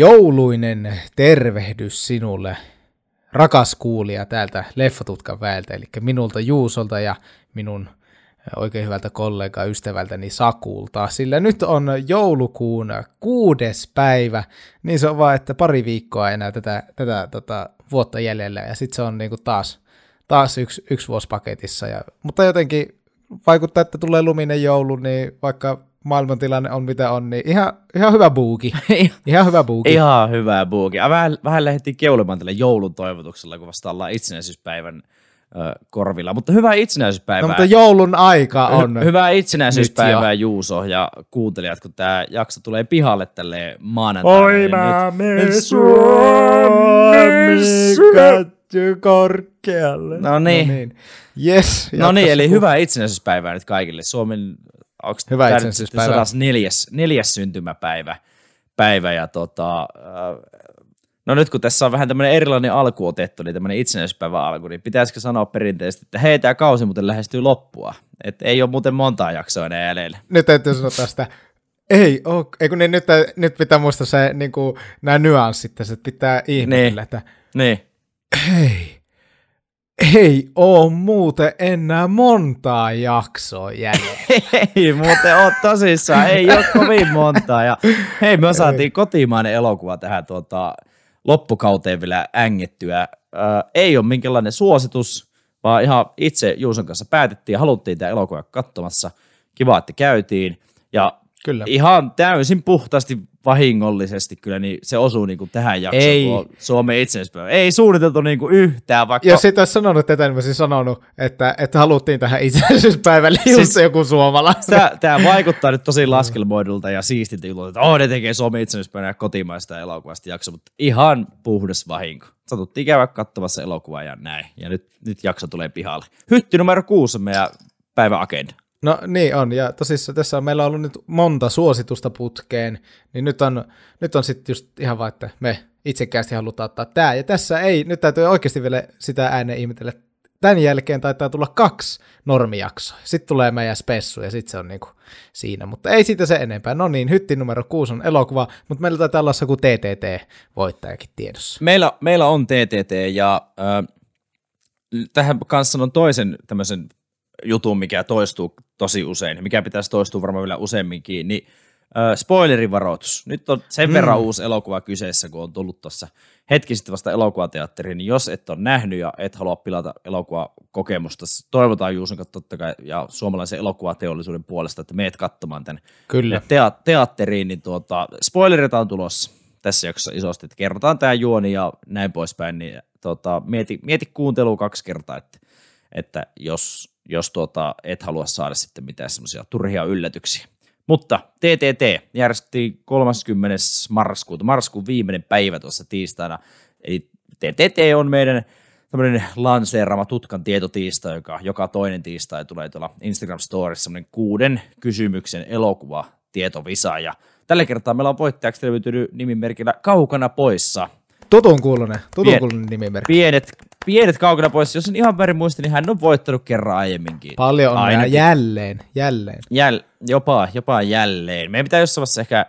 Jouluinen tervehdys sinulle, rakas kuulija täältä Leffatutkan väeltä, eli minulta Juusolta ja minun oikein hyvältä kollega ystävältäni Sakulta, sillä nyt on joulukuun kuudes päivä, niin se on vaan, että pari viikkoa enää tätä, tätä tota, vuotta jäljellä, ja sitten se on niinku taas, taas yksi, yksi vuosi paketissa, ja, mutta jotenkin vaikuttaa, että tulee luminen joulu, niin vaikka maailmantilanne on mitä on, niin ihan, ihan hyvä buuki. ihan hyvä buuki. Ihan hyvä buuki. Vähän, vähän lähdettiin keulemaan tällä joulun toivotuksella, kun vasta ollaan itsenäisyyspäivän ö, korvilla. Mutta hyvää itsenäisyyspäivää. No, mutta joulun aika on. Hy- hyvää itsenäisyyspäivää Juuso ja kuuntelijat, kun tämä jakso tulee pihalle tälle maanantaina. Oi mä me Suomi korkealle. No niin. No niin. Yes, no niin, eli hyvää itsenäisyyspäivää nyt kaikille. Suomen onko Hyvä tämä itsenäisyyspäivä. neljäs, neljäs syntymäpäivä. Päivä, ja tota, no nyt kun tässä on vähän tämmöinen erilainen alku otettu, niin tämmöinen itsenäisyyspäivä alku, niin pitäisikö sanoa perinteisesti, että hei, tämä kausi muuten lähestyy loppua. Että ei ole muuten montaa jaksoa enää jäljellä. Nyt täytyy sanoa tästä. Ei, ole, ei kun niin, nyt, nyt pitää muistaa se, niin kuin, nämä nyanssit tässä, että pitää ihmetellä, Niin. että Niin. hei, ei oo muuten enää montaa jaksoa jäljellä. Ei muuten ole tosissaan, ei ole kovin montaa. Ja hei, me saatiin kotimainen elokuva tähän tuota, loppukauteen vielä ängettyä. Ää, ei ole minkälainen suositus, vaan ihan itse Juuson kanssa päätettiin ja haluttiin tämä elokuva katsomassa. Kiva, että käytiin. Ja Kyllä. ihan täysin puhtaasti vahingollisesti kyllä, niin se osuu niin kuin tähän jaksoon, Ei. Suomen itsenäispäivä. Ei suunniteltu niin kuin yhtään, vaikka... Jos et olisi sanonut tätä, niin olisin sanonut, että, että haluttiin tähän itsenäisyyspäivälle just Siis- joku suomalainen. Tämä, vaikuttaa nyt tosi laskelmoidulta ja siistiltä jutulta, että oh, ne tekee Suomen itsenäispäivänä kotimaista elokuvasta jakso, mutta ihan puhdas vahinko. Satuttiin käydä katsomassa elokuvaa ja näin. Ja nyt, nyt jakso tulee pihalle. Hytti numero kuusi on meidän päivän agenda. No niin on, ja tosissaan tässä on, meillä ollut nyt monta suositusta putkeen, niin nyt on, nyt on sitten just ihan vaan, että me itsekkäästi halutaan ottaa tämä, ja tässä ei, nyt täytyy oikeasti vielä sitä ääneen ihmetellä, tämän jälkeen taitaa tulla kaksi normijaksoa, sitten tulee meidän spessu, ja sitten se on niinku siinä, mutta ei siitä se enempää. No niin, hytti numero kuusi on elokuva, mutta meillä taitaa olla joku TTT-voittajakin tiedossa. Meillä, meillä on TTT ja äh, tähän kanssa on toisen tämmöisen jutun, mikä toistuu tosi usein, mikä pitäisi toistua varmaan vielä useamminkin, niin äh, spoilerivaroitus. Nyt on sen Mm. verran uusi elokuva kyseessä, kun on tullut tuossa hetki sitten vasta elokuvateatteriin, niin jos et ole nähnyt ja et halua pilata elokuvakokemusta, toivotaan Juuson totta kai ja suomalaisen elokuvateollisuuden puolesta, että meet katsomaan tämän Kyllä. tea- teatteriin, niin tuota, spoilereita on tulossa tässä jaksossa isosti, että kerrotaan tämä juoni ja näin poispäin, niin tuota, mieti, mieti kuuntelua kaksi kertaa, että, että jos, jos tuota, et halua saada sitten mitään semmoisia turhia yllätyksiä. Mutta TTT järjestettiin 30. marraskuuta, marraskuun viimeinen päivä tuossa tiistaina, eli TTT on meidän tämmöinen lanseerama tutkan tietotiistai, joka joka toinen tiistai tulee tuolla Instagram Storissa semmoinen kuuden kysymyksen elokuva tietovisa. Ja tällä kertaa meillä on voittajaksi löytynyt nimimerkillä Kaukana poissa. Tutun kuulunen, tutun Pien- kuulunen nimimerkki. Pienet, pienet Kaukana poissa, jos en ihan väärin muista, niin hän on voittanut kerran aiemminkin. Paljon onnea, Ainakin. jälleen, jälleen. Jäl, jopa, jopa jälleen. Meidän pitää jossain vaiheessa ehkä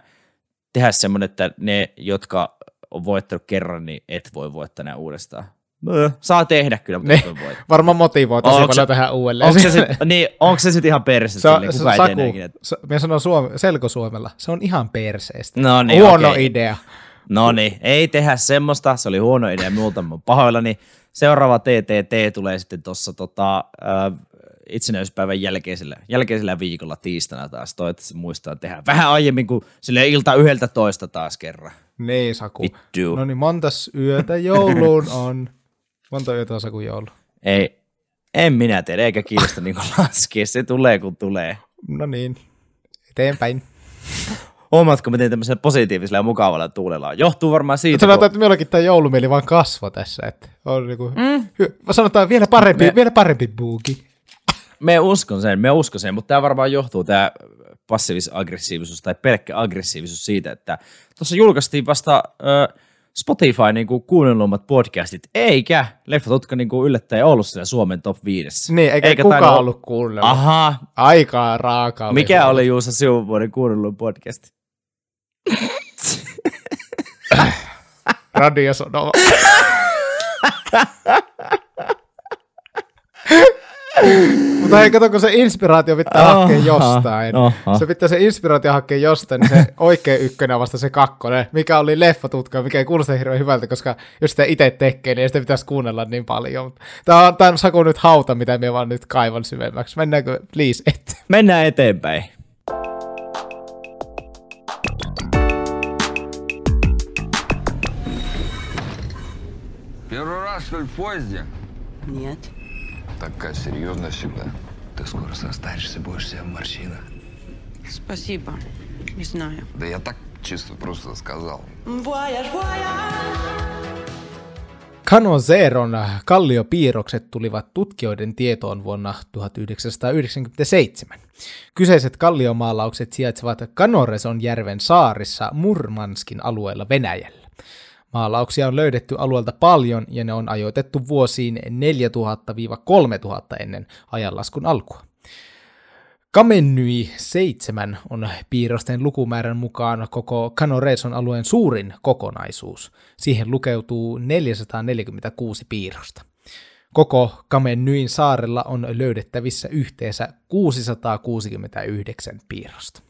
tehdä semmoinen, että ne, jotka on voittanut kerran, niin et voi voittaa enää uudestaan. No, saa tehdä kyllä, mutta et voi. Varmaan motivoi tosi paljon tähän uudelleen. Onko se, sit, niin, onko se sitten ihan perse? se, se, kuka Saku, ikinä? se, minä sanon Suome, selkosuomella, se on ihan perseestä. No niin, Huono okei. idea. No niin, ei tehdä semmoista, se oli huono idea multa, mä pahoillani. Seuraava TTT tulee sitten tuossa tota, äh, itsenäisyyspäivän jälkeisellä, jälkeisellä viikolla tiistaina taas. Toivottavasti muistaa tehdä vähän aiemmin kuin sille ilta yhdeltä toista taas kerran. Niin, Saku. Vittu. No niin, montas yötä jouluun on. Monta yötä on Saku joulu. Ei, en minä tiedä, eikä kiinnosta niin laskea, se tulee kun tulee. No niin, eteenpäin. Huomaatko, miten tämmöisellä positiivisella ja mukavalla tuulella on? Johtuu varmaan siitä, Sanotaan, että minullakin tämä joulumieli vaan kasvoi tässä. Että on niinku, mm. Sanotaan vielä parempi, Me- vielä parempi buuki. Me uskon sen, me uskon sen, mutta tämä varmaan johtuu tämä passiivis-aggressiivisuus tai pelkkä aggressiivisuus siitä, että tuossa julkaistiin vasta ö, Spotify niin kuin kuunnellummat podcastit, eikä Leffatutka niin kuin yllättäen ollut siellä Suomen top 5. Niin, eikä, eikä kukaan ollut kuunnellut. Aha, Aikaa raakaa. mikä oli Juusa sinun vuoden kuunnellun podcast? Radiosonova. Mutta hei, kato, kun se inspiraatio pitää Aha, hakea jostain. aha. Se pitää se inspiraatio hakea jostain, niin se oikea ykkönen vasta se kakkonen, mikä oli leffatutka, mikä ei kuulosta hirveän hyvältä, koska jos sitä itse tekee, niin ei sitä pitäisi kuunnella niin paljon. Tämä on, tämä on Saku nyt hauta, mitä me vaan nyt kaivan syvemmäksi. Mennäänkö please eteen? Mennään eteenpäin. что ли, в поезде? Нет. Такая серьезная всегда. Ты скоро состаришься, будешь себя в морщинах. Спасибо. Не знаю. Да я так чисто просто сказал. Kano Zeron kalliopiirrokset tulivat tutkijoiden tietoon vuonna 1997. Kyseiset kalliomaalaukset sijaitsevat Kanoreson järven saarissa Murmanskin alueella Venäjällä. Maalauksia on löydetty alueelta paljon ja ne on ajoitettu vuosiin 4000-3000 ennen ajanlaskun alkua. Kamennyi 7 on piirrosten lukumäärän mukaan koko Kanoreson alueen suurin kokonaisuus. Siihen lukeutuu 446 piirrosta. Koko Kamennyin saarella on löydettävissä yhteensä 669 piirrosta.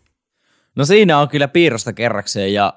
No siinä on kyllä piirrosta kerrakseen ja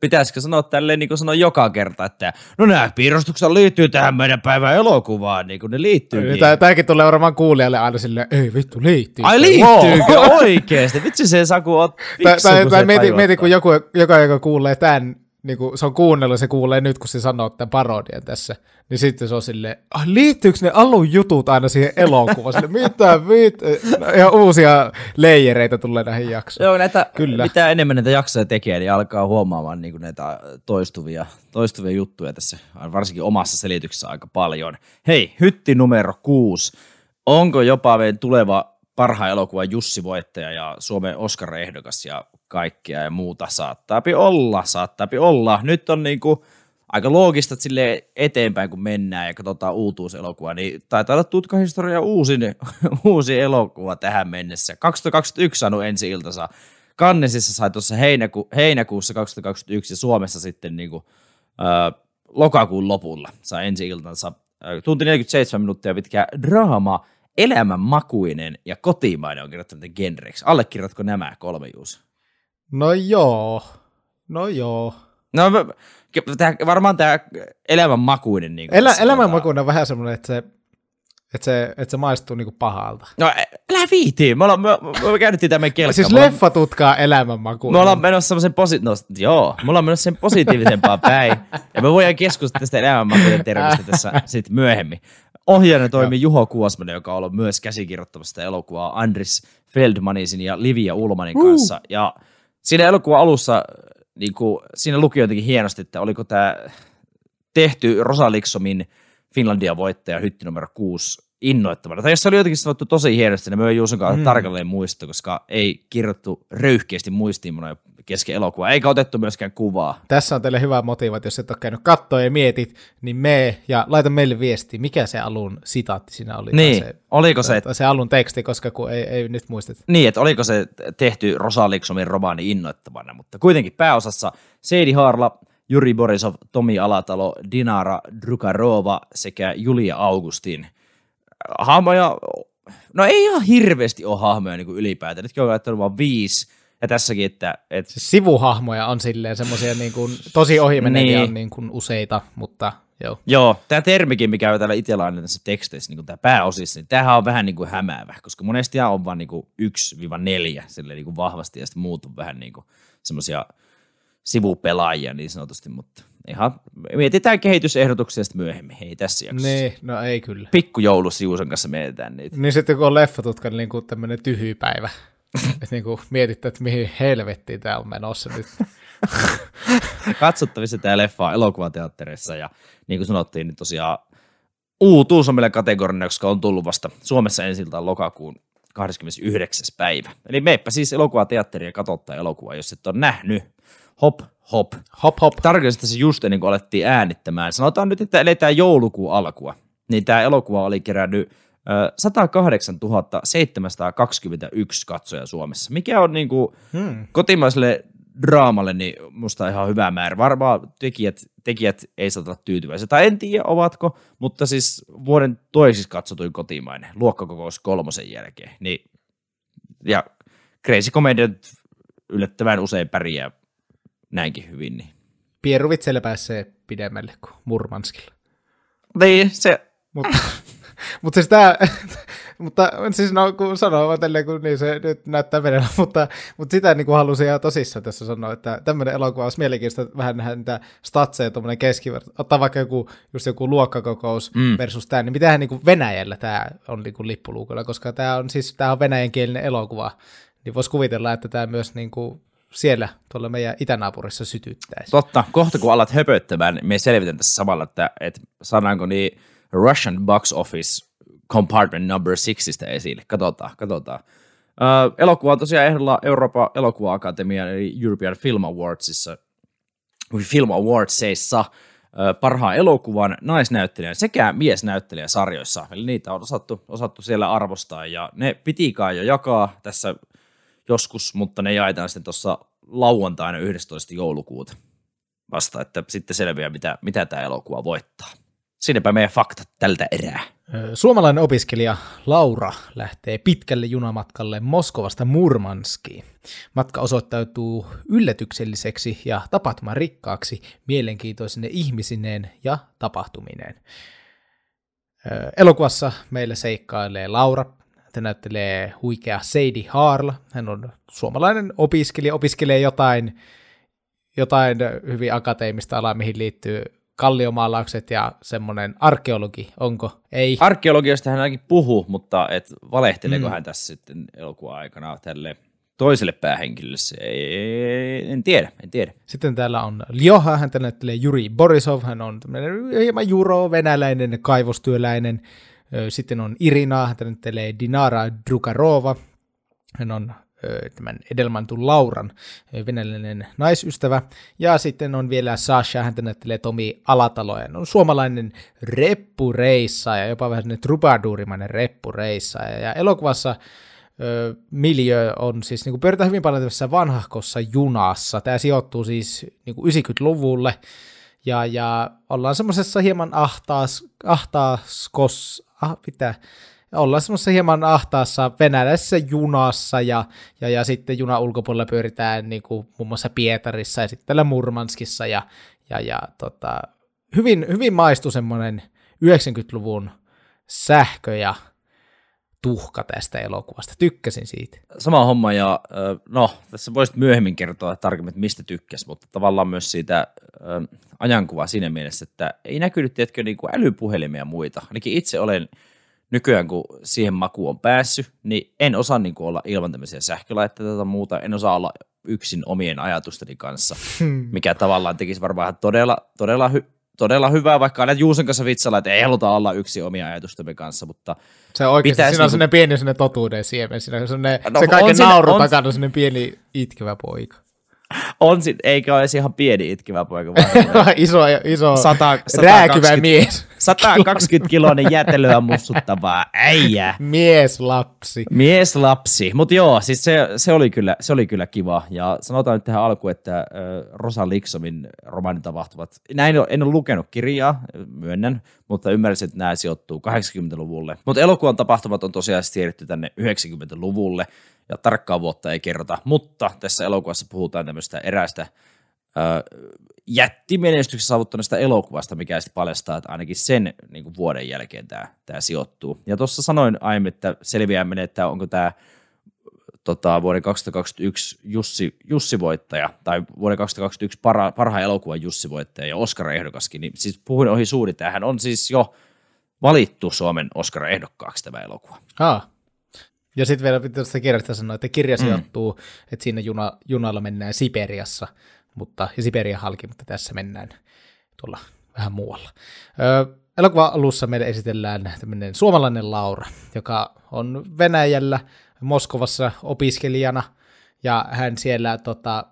pitäisikö sanoa tälleen niin kuin sanoo joka kerta, että no nämä piirrostukset liittyy tähän meidän päivän elokuvaan, niin kuin ne liittyy. Tää, tääkin tulee varmaan kuulijalle aina silleen, ei vittu, liittyy. Ai liittyykö oikeesti? Vitsi se Saku on fiksu, tai, kun tai se mieti, tajuaa mieti, kun joku, joka, joka kuulee tämän, niin kun se on kuunnellut, se kuulee nyt, kun se sanoo tämän parodian tässä, niin sitten se on silleen, ah, liittyykö ne alun jutut aina siihen elokuvaan? Sille, mitä mit? No, ihan uusia leijereitä tulee näihin jaksoihin. Joo, näitä, Kyllä. mitä enemmän näitä jaksoja tekee, niin alkaa huomaamaan niin näitä toistuvia, toistuvia juttuja tässä, varsinkin omassa selityksessä aika paljon. Hei, hytti numero kuusi. Onko jopa meidän tuleva parhaan elokuvan Jussi voittaja ja Suomen Oscar-ehdokas ja kaikkea ja muuta saattaapi olla, saattaapi olla. Nyt on niin kuin aika loogista, että sille eteenpäin kun mennään ja katsotaan uutuuselokuvaa, niin taitaa olla tutkahistoria uusin, uusi elokuva tähän mennessä. 2021 saanut ensi iltansa. Kannesissa sai tuossa heinäku, heinäkuussa 2021 ja Suomessa sitten niin kuin, ö, lokakuun lopulla sai ensi iltansa. Tunti 47 minuuttia pitkä draama, elämänmakuinen ja kotimainen on kirjoittanut genreksi. Allekirjoitatko nämä kolme Juuso? No joo, no joo. No tää, varmaan tämä elämänmakuinen. Niin Elä, elämänmakuinen on vähän semmoinen, että se, että se, että se maistuu niinku pahalta. No älä viitii, me, ollaan, me, me käytettiin tämän kelkkaan. Siis me, leffa tutkaa elämänmakuinen. me ollaan menossa semmoisen posi- no, joo, me ollaan menossa sen positiivisempaan päin. Ja me voidaan keskustella tästä elämänmakuinen termistä tässä sitten myöhemmin. Ohjaajana toimii Juho Kuosmanen, joka on ollut myös käsikirjoittamassa elokuvaa Andris Feldmanisin ja Livia Ulmanin kanssa. Ja siinä elokuvan alussa niin kuin, siinä luki jotenkin hienosti, että oliko tämä tehty Rosa Liksomin Finlandia voittaja hytti numero 6 innoittavana. Tai jos se oli jotenkin sanottu tosi hienosti, niin me ei Juuson kanssa mm. tarkalleen muista, koska ei kirjoittu röyhkeästi muistiinpanoja kesken elokuvaa, eikä otettu myöskään kuvaa. Tässä on teille hyvä motiiva, että jos et ole käynyt kattoa ja mietit, niin me ja laita meille viesti, mikä se alun sitaatti siinä oli. Niin, se, oliko se, se alun teksti, koska kun ei, ei nyt muisteta. niin, että oliko se tehty Rosa Liksomin romaani innoittavana, mutta kuitenkin pääosassa Seidi Haarla, Juri Borisov, Tomi Alatalo, Dinara Drukarova sekä Julia Augustin. Hahmoja, no ei ihan hirveästi ole hahmoja niin ylipäätään. Nytkin on vaan viisi, ja tässäkin, että, että Siis sivuhahmoja on silleen semmoisia niin kuin, tosi ohimeneviä Niin. on niin kuin useita, mutta joo. Joo, tämä termikin, mikä on täällä itsellä aina tässä teksteissä, niin tämä pääosissa, niin tämähän on vähän niin kuin hämäävä, koska monesti on vain niin 1-4 sille niin kuin vahvasti, ja sitten muut on vähän niin kuin semmoisia sivupelaajia niin sanotusti, mutta ihan mietitään kehitysehdotuksia sitten myöhemmin, ei tässä jaksossa. Niin, no ei kyllä. Pikkujoulu Siuson kanssa mietitään niitä. Niin sitten kun on leffatutka, niin kuin tämmöinen tyhjypäivä. Että niin kuin mietitte, että mihin helvettiin tämä on menossa nyt. Katsottavissa tämä leffa on elokuvateattereissa, ja niin kuin sanottiin, niin tosiaan uutuus on meillä kategorina, koska on tullut vasta Suomessa ensi iltaan lokakuun 29. päivä. Eli meepä siis elokuvateatteria katsottaa elokuvaa, jos et ole nähnyt. Hop, hop. Hop hop. Tarkoitan se just ennen kuin alettiin äänittämään. Sanotaan nyt, että eletään joulukuun alkua. Niin tämä elokuva oli kerännyt 108 721 katsoja Suomessa, mikä on niin kuin Hmm. kotimaiselle draamalle, niin musta ihan hyvä määrä. Varmaan tekijät, tekijät ei saa olla tyytyväisiä. Tai en tiedä, ovatko, mutta siis vuoden toiseksi katsotuin kotimainen, luokkakokous kolmosen jälkeen. Niin, ja Crazy Comedian yllättävän usein pärjää näinkin hyvin. Niin. Pieruvitselle pääsee pidemmälle kuin Murmanskilla. Niin, se... Mutta, mutta siis tämä, mutta siis no, kun sanoo tälleen, kun niin se nyt näyttää menellä, mutta, mutta sitä niin kuin halusin ihan tosissaan tässä sanoa, että tämmöinen elokuva olisi mielenkiintoista vähän nähdä niitä statseja, tuommoinen keskiverto, ottaa vaikka joku, just joku luokkakokous mm. versus tämä, niin mitähän niin kuin Venäjällä tämä on niin kuin lippuluukulla, koska tämä on siis, tämä on venäjänkielinen elokuva, niin voisi kuvitella, että tämä myös niin kuin siellä tuolla meidän itänaapurissa sytyttäisi. Totta, kohta kun alat höpöttämään, niin me selvitän tässä samalla, että, että saadaanko niin Russian box office compartment number sixistä esille. Katsotaan, katsotaan. Uh, elokuva on tosiaan ehdolla Euroopan elokuva-akatemian eli European Film Awardsissa, Film Awardsissa uh, parhaan elokuvan, naisnäyttelijän sekä miesnäyttelijän sarjoissa. Eli niitä on osattu, osattu siellä arvostaa ja ne pitikaan jo jakaa tässä joskus, mutta ne jaetaan sitten tuossa lauantaina 11. joulukuuta vasta, että sitten selviää, mitä, mitä tämä elokuva voittaa. Siinäpä meidän faktat tältä erää. Suomalainen opiskelija Laura lähtee pitkälle junamatkalle Moskovasta Murmanskiin. Matka osoittautuu yllätykselliseksi ja tapahtuman rikkaaksi mielenkiintoisine ihmisineen ja tapahtumineen. Elokuvassa meillä seikkailee Laura, hän näyttelee huikea Sadie Harl. Hän on suomalainen opiskelija, opiskelee jotain, jotain hyvin akateemista alaa, mihin liittyy kalliomaalaukset ja semmoinen arkeologi, onko? Ei. Arkeologiasta hän ainakin puhuu, mutta et valehteleeko mm. hän tässä sitten elokuvan aikana tälle toiselle päähenkilölle, ei, en tiedä, en tiedä. Sitten täällä on Ljoha, hän näyttelee Juri Borisov, hän on tämmöinen hieman juro, venäläinen kaivostyöläinen. Sitten on Irina, hän näyttelee Dinara Drukarova, hän on tämän Edelmantun Lauran venäläinen naisystävä. Ja sitten on vielä Sasha, hän näyttelee Tomi Alatalo, on suomalainen reppureissa ja jopa vähän sellainen trubaduurimainen reppureissa. Ja elokuvassa ö, miljö on siis, niin pyöritään hyvin paljon tässä vanhahkossa junassa. Tämä sijoittuu siis niin kuin 90-luvulle, ja, ja ollaan semmoisessa hieman ahtaas, ahtaaskos, ah, pitää, ollaan semmoisessa hieman ahtaassa venäläisessä junassa ja, ja, ja sitten junan ulkopuolella pyöritään niin kuin muun muassa Pietarissa ja sitten täällä Murmanskissa ja, ja, ja tota, hyvin, hyvin maistui semmoinen 90-luvun sähkö ja tuhka tästä elokuvasta. Tykkäsin siitä. Sama homma ja no, tässä voisit myöhemmin kertoa tarkemmin, että mistä tykkäs, mutta tavallaan myös siitä äh, ajankuva siinä mielessä, että ei näkynyt, tiedätkö, niin älypuhelimia ja muita. Ainakin itse olen nykyään, kun siihen maku on päässyt, niin en osaa niin kuin olla ilman tämmöisiä sähkölaitteita tai muuta, en osaa olla yksin omien ajatusteni kanssa, hmm. mikä tavallaan tekisi varmaan todella, todella, hy, todella hyvää, vaikka aina Juusen kanssa vitsalla, että ei haluta olla yksi omia ajatustemme kanssa, mutta se on oikeasti, siinä on niinku- sellainen pieni sellainen totuuden siemen, siinä on no, se kaiken nauru on, takana sellainen pieni itkevä poika. On sit, eikä ole ihan pieni itkivä poika, vaan iso, iso 100, 100, rääkyvä mies. 120 kiloinen jätelyä mussuttavaa äijä. Mies lapsi. Mies lapsi. Mutta joo, siis se, se, oli kyllä, se oli kyllä kiva. Ja sanotaan nyt tähän alkuun, että äh, Rosa Liksomin romaanitapahtumat, näin en ole lukenut kirjaa, myönnän, mutta ymmärsin, että nämä sijoittuu 80-luvulle. Mutta elokuvan tapahtumat on tosiaan siirretty tänne 90-luvulle ja tarkkaa vuotta ei kerrota, mutta tässä elokuvassa puhutaan tämmöistä erästä jättimenestyksen saavuttaneesta elokuvasta, mikä sitten paljastaa, että ainakin sen niin kuin vuoden jälkeen tämä, tämä sijoittuu. Ja tuossa sanoin aiemmin, että selviää että onko tämä tota, vuoden 2021 Jussi, Jussi-voittaja, tai vuoden 2021 para, parhaan elokuvan Jussi-voittaja ja Oscar-ehdokaskin, niin siis puhuin ohi suuri, tämähän on siis jo valittu Suomen Oscar-ehdokkaaksi tämä elokuva. Ah, ja sitten vielä tuosta kirjasta sanoa, että kirja mm. sijoittuu, mm. että siinä juna, junalla mennään Siperiassa, mutta, ja Siberia halki, mutta tässä mennään tuolla vähän muualla. Öö, elokuva alussa meille esitellään tämmöinen suomalainen Laura, joka on Venäjällä Moskovassa opiskelijana, ja hän siellä tota,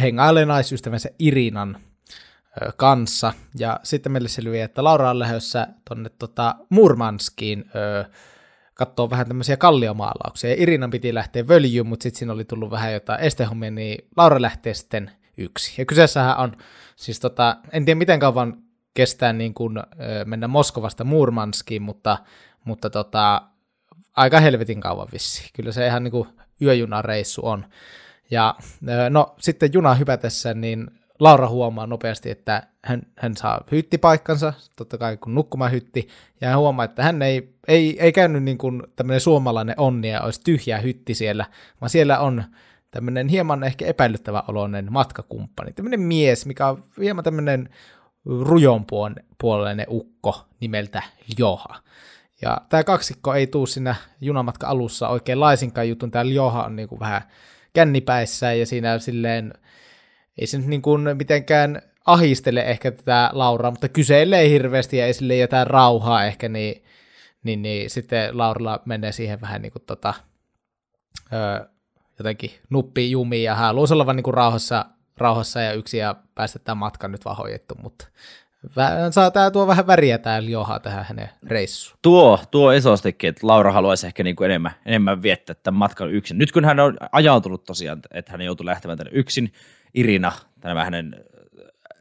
hengailee naisystävänsä Irinan kanssa, ja sitten meille selviää, että Laura on lähdössä tuonne tota, Murmanskiin ö, katsoa vähän tämmöisiä kalliomaalauksia. Ja Irinan piti lähteä völjyyn, mutta sitten siinä oli tullut vähän jotain estehommia, niin Laura lähtee sitten yksi. Ja kyseessähän on, siis tota, en tiedä miten kauan kestää niin kuin, mennä Moskovasta Murmanskiin, mutta, mutta tota, aika helvetin kauan vissi. Kyllä se ihan niin kuin yöjunareissu on. Ja no sitten juna hypätessä, niin Laura huomaa nopeasti, että hän, hän saa hyttipaikkansa, totta kai kun nukkumaan hytti, ja hän huomaa, että hän ei, ei, ei käynyt niin kuin tämmöinen suomalainen onni ja olisi tyhjä hytti siellä, vaan siellä on tämmöinen hieman ehkä epäilyttävä oloinen matkakumppani, tämmöinen mies, mikä on hieman tämmöinen rujon puolinen ukko nimeltä Joha. Ja tämä kaksikko ei tuu siinä junamatka alussa oikein laisinkaan jutun, tämä Joha on niin kuin vähän kännipäissä ja siinä silleen, ei se nyt niin kuin mitenkään ahistele ehkä tätä Lauraa, mutta kyselee hirveästi ja ei sille jotain rauhaa ehkä, niin, niin, niin sitten Laurilla menee siihen vähän niin kuin tota, öö, jotenkin nuppi jumiin ja hän haluaisi olla vaan niin rauhassa, rauhassa ja yksi ja päästä tämän matkan nyt vaan hoidettu, mutta saa tää tuo vähän väriä tää Joha tähän hänen reissuun. Tuo, tuo isostikin, että Laura haluaisi ehkä niin kuin enemmän, enemmän viettää tämän matkan yksin. Nyt kun hän on ajautunut tosiaan, että hän joutui lähtemään tänne yksin, Irina, tämä hänen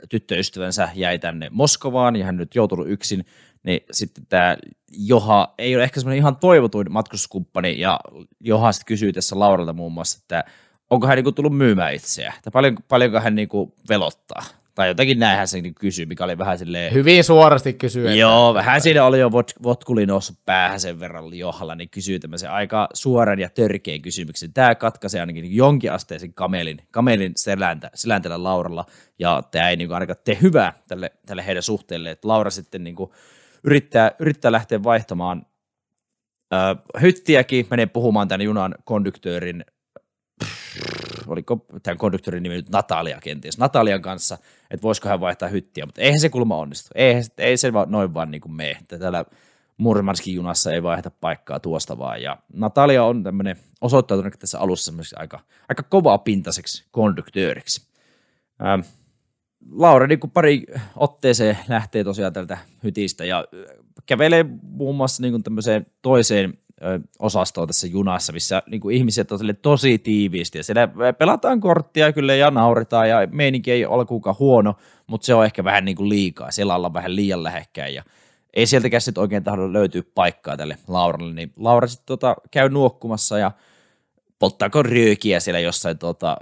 tyttöystävänsä jäi tänne Moskovaan ja hän nyt joutunut yksin, niin sitten tämä Joha ei ole ehkä semmoinen ihan toivotuin matkustuskumppani, ja Joha sitten kysyy tässä Lauralta muun muassa, että onko hän niinku tullut myymään itseä, tai paljon, paljonko hän niinku velottaa. Tai jotenkin näinhän se niinku kysyy, mikä oli vähän silleen... Hyvin suorasti kysyy. Joo, vähän siinä oli jo vot, votkuli noussut päähän sen verran Johalla, niin kysyy tämmöisen aika suoran ja törkeän kysymyksen. Tämä katkaisee ainakin jonkin asteisen kamelin, kamelin seläntä, seläntällä Lauralla, ja tämä ei niinku ainakaan tee hyvää tälle, tälle heidän suhteelle, että Laura sitten niinku yrittää, yrittää lähteä vaihtamaan ö, hyttiäkin, menee puhumaan tämän junan konduktöörin oliko tämän konduktorin nimi nyt Natalia kenties, Natalian kanssa, että voisiko hän vaihtaa hyttiä, mutta eihän se kulma onnistu. Ei, ei se vaan, noin vaan niin kuin me, täällä Murmanskin junassa ei vaihda paikkaa tuosta vaan. Ja Natalia on tämmöinen osoittautunut tässä alussa aika, aika kovaa pintaiseksi konduktööriksi. Laura niin pari otteeseen lähtee tosiaan tältä hytistä ja kävelee muun muassa niin tämmöiseen toiseen osastoa tässä junassa, missä niin kuin ihmiset on tosi tiiviisti. Ja siellä pelataan korttia kyllä ja nauretaan ja meininki ei ole kuinka huono, mutta se on ehkä vähän niin kuin liikaa, siellä ollaan vähän liian lähekkäin ja ei sieltäkään sitten oikein tahdo löytyä paikkaa tälle Lauralle, niin Laura sitten tota, käy nuokkumassa ja polttaako röökiä siellä jossain tota,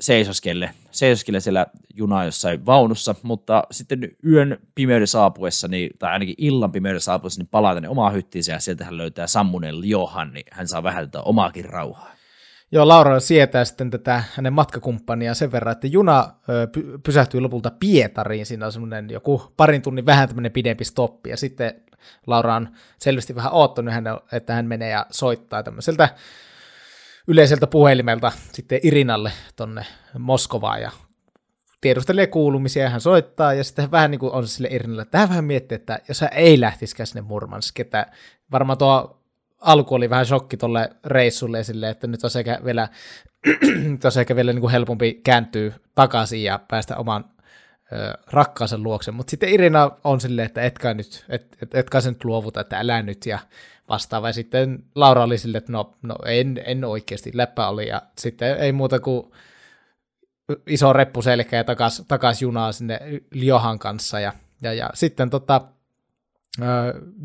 seisoskelle, seisoskelle siellä juna jossain vaunussa, mutta sitten yön pimeyden saapuessa, niin, tai ainakin illan pimeyden saapuessa, niin palaa tänne omaa hyttiinsä ja sieltä hän löytää sammuneen Johan, niin hän saa vähän tätä omaakin rauhaa. Joo, Laura sietää sitten tätä hänen matkakumppania sen verran, että juna pysähtyy lopulta Pietariin. Siinä on semmoinen joku parin tunnin vähän tämmöinen pidempi stoppi. Ja sitten Laura on selvästi vähän oottanut, että hän menee ja soittaa tämmöiseltä yleiseltä puhelimelta sitten Irinalle tonne Moskovaan ja tiedustelee kuulumisia, hän soittaa ja sitten vähän niin kuin on sille Irinalle, että hän vähän miettii, että jos hän ei lähtisikään sinne Murmansk, että varmaan tuo alku oli vähän shokki tuolle reissulle sille, että nyt olisi ehkä vielä, olisi ehkä vielä niin kuin helpompi kääntyä takaisin ja päästä oman ö, rakkaansa luokse, mutta sitten Irina on silleen, että etkä nyt, et, et, etkä sen nyt luovuta, että älä nyt ja vastaava. Ja sitten Laura oli silleen, että no, no en, en oikeasti, läppä oli. Ja sitten ei muuta kuin iso reppu selkeä takas, takas junaa sinne Liohan kanssa. Ja, ja, ja sitten tota,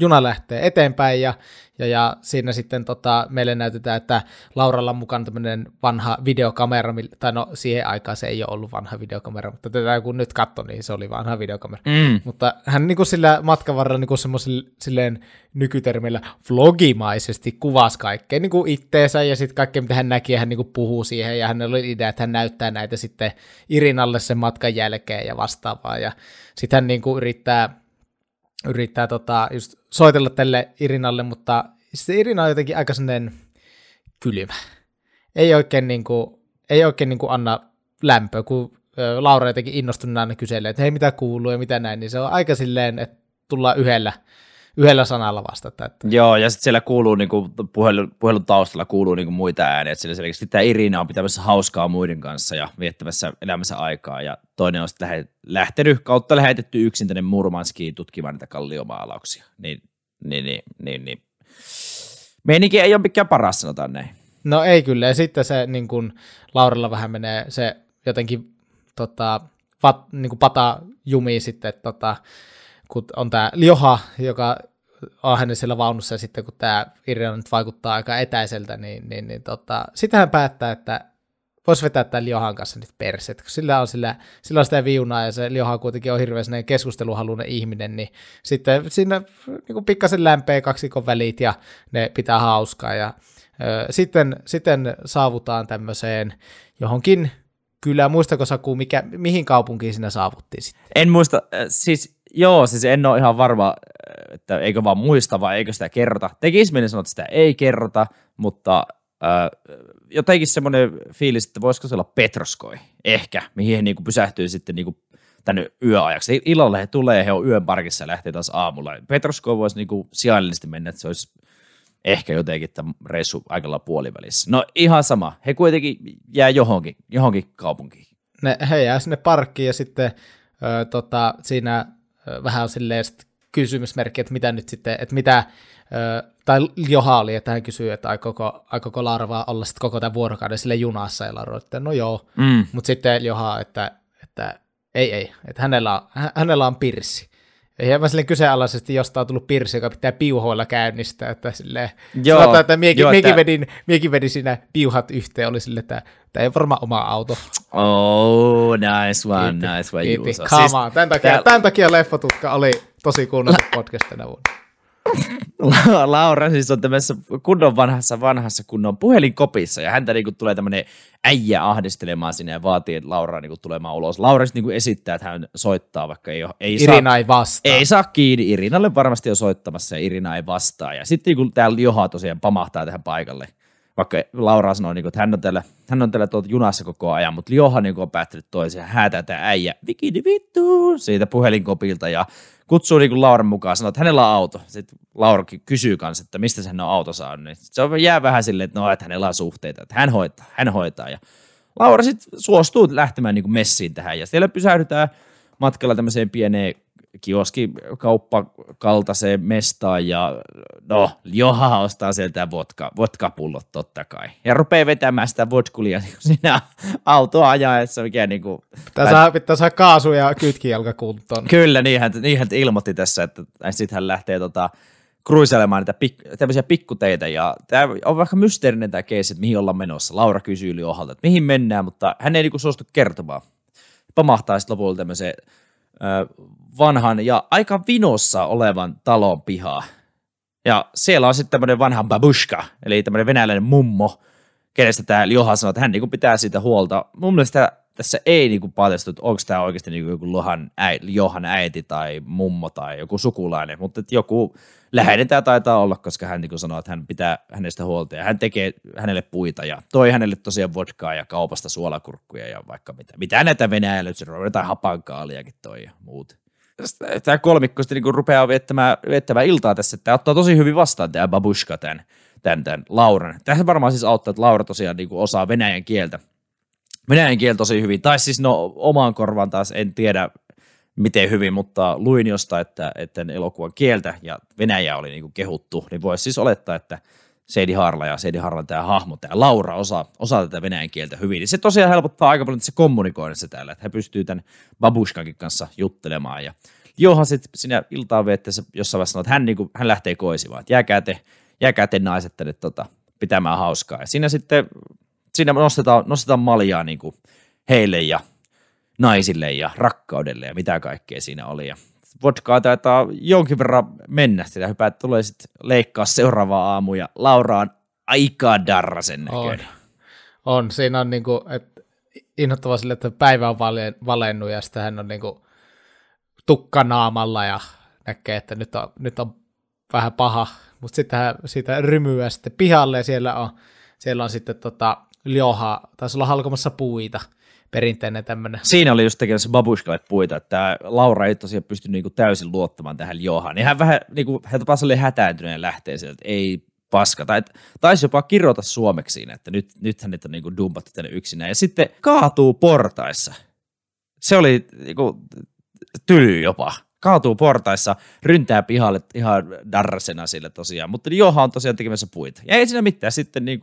juna lähtee eteenpäin ja, ja, ja siinä sitten tota, meille näytetään, että Lauralla on mukana tämmöinen vanha videokamera, tai no siihen aikaan se ei ole ollut vanha videokamera, mutta tätä kun nyt katso, niin se oli vanha videokamera. Mm. Mutta hän niin kuin sillä matkan varrella niin semmoisella silleen nykytermillä vlogimaisesti kuvasi kaikkea niin kuin itteensä ja sitten kaikkea, mitä hän näki, ja hän niin kuin puhuu siihen, ja hänellä oli idea, että hän näyttää näitä sitten Irinalle sen matkan jälkeen ja vastaavaa, ja sitten hän niin kuin yrittää yrittää tota, just soitella tälle Irinalle, mutta se Irina on jotenkin aika sellainen kylmä. Ei oikein, niin kuin, ei oikein niin kuin anna lämpöä, kun Laura jotenkin innostuneena kyselee, että hei mitä kuuluu ja mitä näin, niin se on aika silleen, että tullaan yhdellä, yhdellä sanalla vastata. Että. Joo, ja sitten siellä kuuluu, niin kuin, puhelun, puhelun taustalla kuuluu niin kuin muita ääniä, että siellä selkeästi tämä Irina on pitämässä hauskaa muiden kanssa ja viettämässä elämässä aikaa, ja toinen on sitten lähtenyt kautta lähetetty yksin tänne Murmanskiin tutkimaan niitä kalliomaalauksia. Niin, niin, niin, niin, niin. Meininki ei ole mikään paras, sanotaan näin. No ei kyllä, ja sitten se niin kuin Laurella vähän menee se jotenkin tota, vat, niin kuin pata jumi sitten, että tota, kun on tämä Lioha, joka hänen siellä vaunussa, ja sitten kun tämä Irina nyt vaikuttaa aika etäiseltä, niin, niin, niin tota, sitten hän päättää, että voisi vetää tämän Liohan kanssa nyt perset, kun sillä on, sillä, sillä on sitä viunaa, ja se Lioha kuitenkin on hirveän keskusteluhaluinen ihminen, niin sitten siinä niin kuin pikkasen lämpee kaksikon välit, ja ne pitää hauskaa, ja ö, sitten, sitten saavutaan tämmöiseen johonkin Kyllä, muistako Saku, mikä, mihin kaupunkiin sinä saavuttiin sitten? En muista, siis joo, siis en ole ihan varma, äh, että eikö vaan muista vai eikö sitä kerrota. Tekisi meni sanoa, että sitä ei kerrota, mutta äh, jotenkin semmoinen fiilis, että voisiko se olla Petroskoi, ehkä, mihin he niinku pysähtyy sitten niinku tänne yöajaksi. Illalla he tulee, he on yön parkissa ja lähtee taas aamulla. Petroskoi voisi niinku sijainnillisesti mennä, että se olisi ehkä jotenkin tämä reissu aikalla puolivälissä. No ihan sama, he kuitenkin jää johonkin, johonkin kaupunkiin. Ne, he jää sinne parkkiin ja sitten ö, tota, siinä vähän silleen kysymysmerkki, että mitä nyt sitten, että mitä, tai Joha oli, että hän kysyy, että aikooko, aikooko Larva olla sitten koko tämän vuorokauden sille junassa, ja Larva, että no joo, mm. mutta sitten Joha, että, että ei, ei, että hänellä on, hänellä on pirssi. Hieman silleen kyseenalaisesti jostain on tullut piirsi, joka pitää piuhoilla käynnistää, että silleen, joo, sanotaan, että miekin, joo, miekin, vedin, miekin vedin siinä piuhat yhteen, oli silleen, että tämä ei varmaan oma auto. Oh, nice one, kiitti, nice one, kiitti. Juuso. Siis, tämän, takia, tää... tämän takia Leffotutka oli tosi kuunneltu podcast tänä vuonna. Laura siis on tämmöisessä kunnon vanhassa vanhassa kunnon puhelinkopissa ja häntä niinku tulee tämmöinen äijä ahdistelemaan sinne ja vaatii, että Laura niinku tulemaan ulos. Laura sitten niinku esittää, että hän soittaa, vaikka ei, ole, ei Irina saa, ei vastaa. Ei saa kiinni. Irinalle varmasti on soittamassa ja Irina ei vastaa. Ja sitten niinku täällä Joha tosiaan pamahtaa tähän paikalle. Vaikka Laura sanoo, niinku, että hän on täällä, hän on täällä tuolta junassa koko ajan, mutta Joha niinku on päättänyt toisen häätää tämä äijä vikini vittu siitä puhelinkopilta ja kutsuu niin kuin Lauran mukaan, sanoo, että hänellä on auto. Sitten Laura kysyy kanssa, että mistä hän on auto saanut. Niin se jää vähän silleen, että no, että hänellä on suhteita, että hän hoitaa, hän hoitaa. Ja Laura sitten suostuu lähtemään niin kuin messiin tähän ja siellä pysähdytään matkalla tämmöiseen pieneen kioskikauppakaltaiseen mestaan ja no, Joha ostaa sieltä vodka, vodkapullot totta kai. Ja rupeaa vetämään sitä vodkulia niin siinä autoa ajaessa, mikä niin kuin... Pitää, saada, pitää saada kaasu ja kytkijalka kuntoon. Kyllä, niinhän, niinhän ilmoitti tässä, että sitten hän lähtee tota, kruisailemaan niitä pik, tämmöisiä pikkuteitä, ja tämä on vaikka mysteerinen tämä keissi, että mihin ollaan menossa. Laura kysyy Johalta, että mihin mennään, mutta hän ei niinku suostu kertomaan. Pamahtaa sitten lopulta tämmöiseen vanhan ja aika vinossa olevan talon pihaa. Ja siellä on sitten tämmöinen vanha babushka, eli tämmöinen venäläinen mummo, kenestä tämä Johan sanoo, että hän niinku pitää siitä huolta. Mun mielestä tässä ei niinku paljastu, että onko tämä oikeasti niinku joku Lohan äiti, Johan äiti tai mummo tai joku sukulainen, mutta joku läheinen tämä taitaa olla, koska hän niinku sanoo, että hän pitää hänestä huolta ja hän tekee hänelle puita ja toi hänelle tosiaan vodkaa ja kaupasta suolakurkkuja ja vaikka mitä. Mitä näitä Venäjällä, jotain hapankaaliakin toi ja muut. Tämä kolmikko sitten niinku rupeaa viettämään, viettämään iltaa tässä, että tämä ottaa tosi hyvin vastaan tämä babushka tämän, tämän, tämän Lauran. Tässä varmaan siis auttaa, että Laura tosiaan niinku osaa venäjän kieltä. Venäjän kieltä tosi hyvin, tai siis no omaan korvaan taas en tiedä miten hyvin, mutta luin josta, että, että elokuvan kieltä ja Venäjä oli niin kuin kehuttu, niin voisi siis olettaa, että Seidi Harla ja Seidi Harlan tämä hahmo, tämä Laura osaa, osaa tätä venäjän kieltä hyvin. Niin se tosiaan helpottaa aika paljon se kommunikoinnissa täällä, että he pystyy tämän Babushkankin kanssa juttelemaan. Ja Johan sitten siinä iltaan veetteessä jossain vaiheessa että hän, niin kuin, hän lähtee koisimaan, että jääkää te, jääkää te naiset tänne tota, pitämään hauskaa. Ja siinä sitten siinä nostetaan, nostetaan maljaa niin kuin heille ja naisille ja rakkaudelle ja mitä kaikkea siinä oli. Ja vodkaa taitaa jonkin verran mennä. Sitä hyvä, tulee sitten leikkaa seuraava aamu ja Laura on aika darrasen näköinen. On. on. Siinä on niinku, että sille, että päivä on valennut ja sitten hän on niinku tukkanaamalla ja näkee, että nyt on, nyt on vähän paha, mutta sitten hän siitä rymyä sitten pihalle ja siellä on, siellä on sitten tota, Ljoha, taisi olla halkomassa puita, perinteinen tämmöinen. Siinä oli just tekemässä babushkalle puita, että Laura ei tosiaan pysty niinku täysin luottamaan tähän Johan. Niin hän vähän, niinku, hän oli hätääntyneen lähtee sieltä, että ei paska. Tai taisi jopa kirjoita suomeksi siinä, että nyt, nyt hänet on niinku dumpattu tänne yksinään. Ja sitten kaatuu portaissa. Se oli niinku, tyly jopa. kaatuu portaissa, ryntää pihalle ihan darrasena sille tosiaan. Mutta Joha on tosiaan tekemässä puita. Ja ei siinä mitään. Sitten niin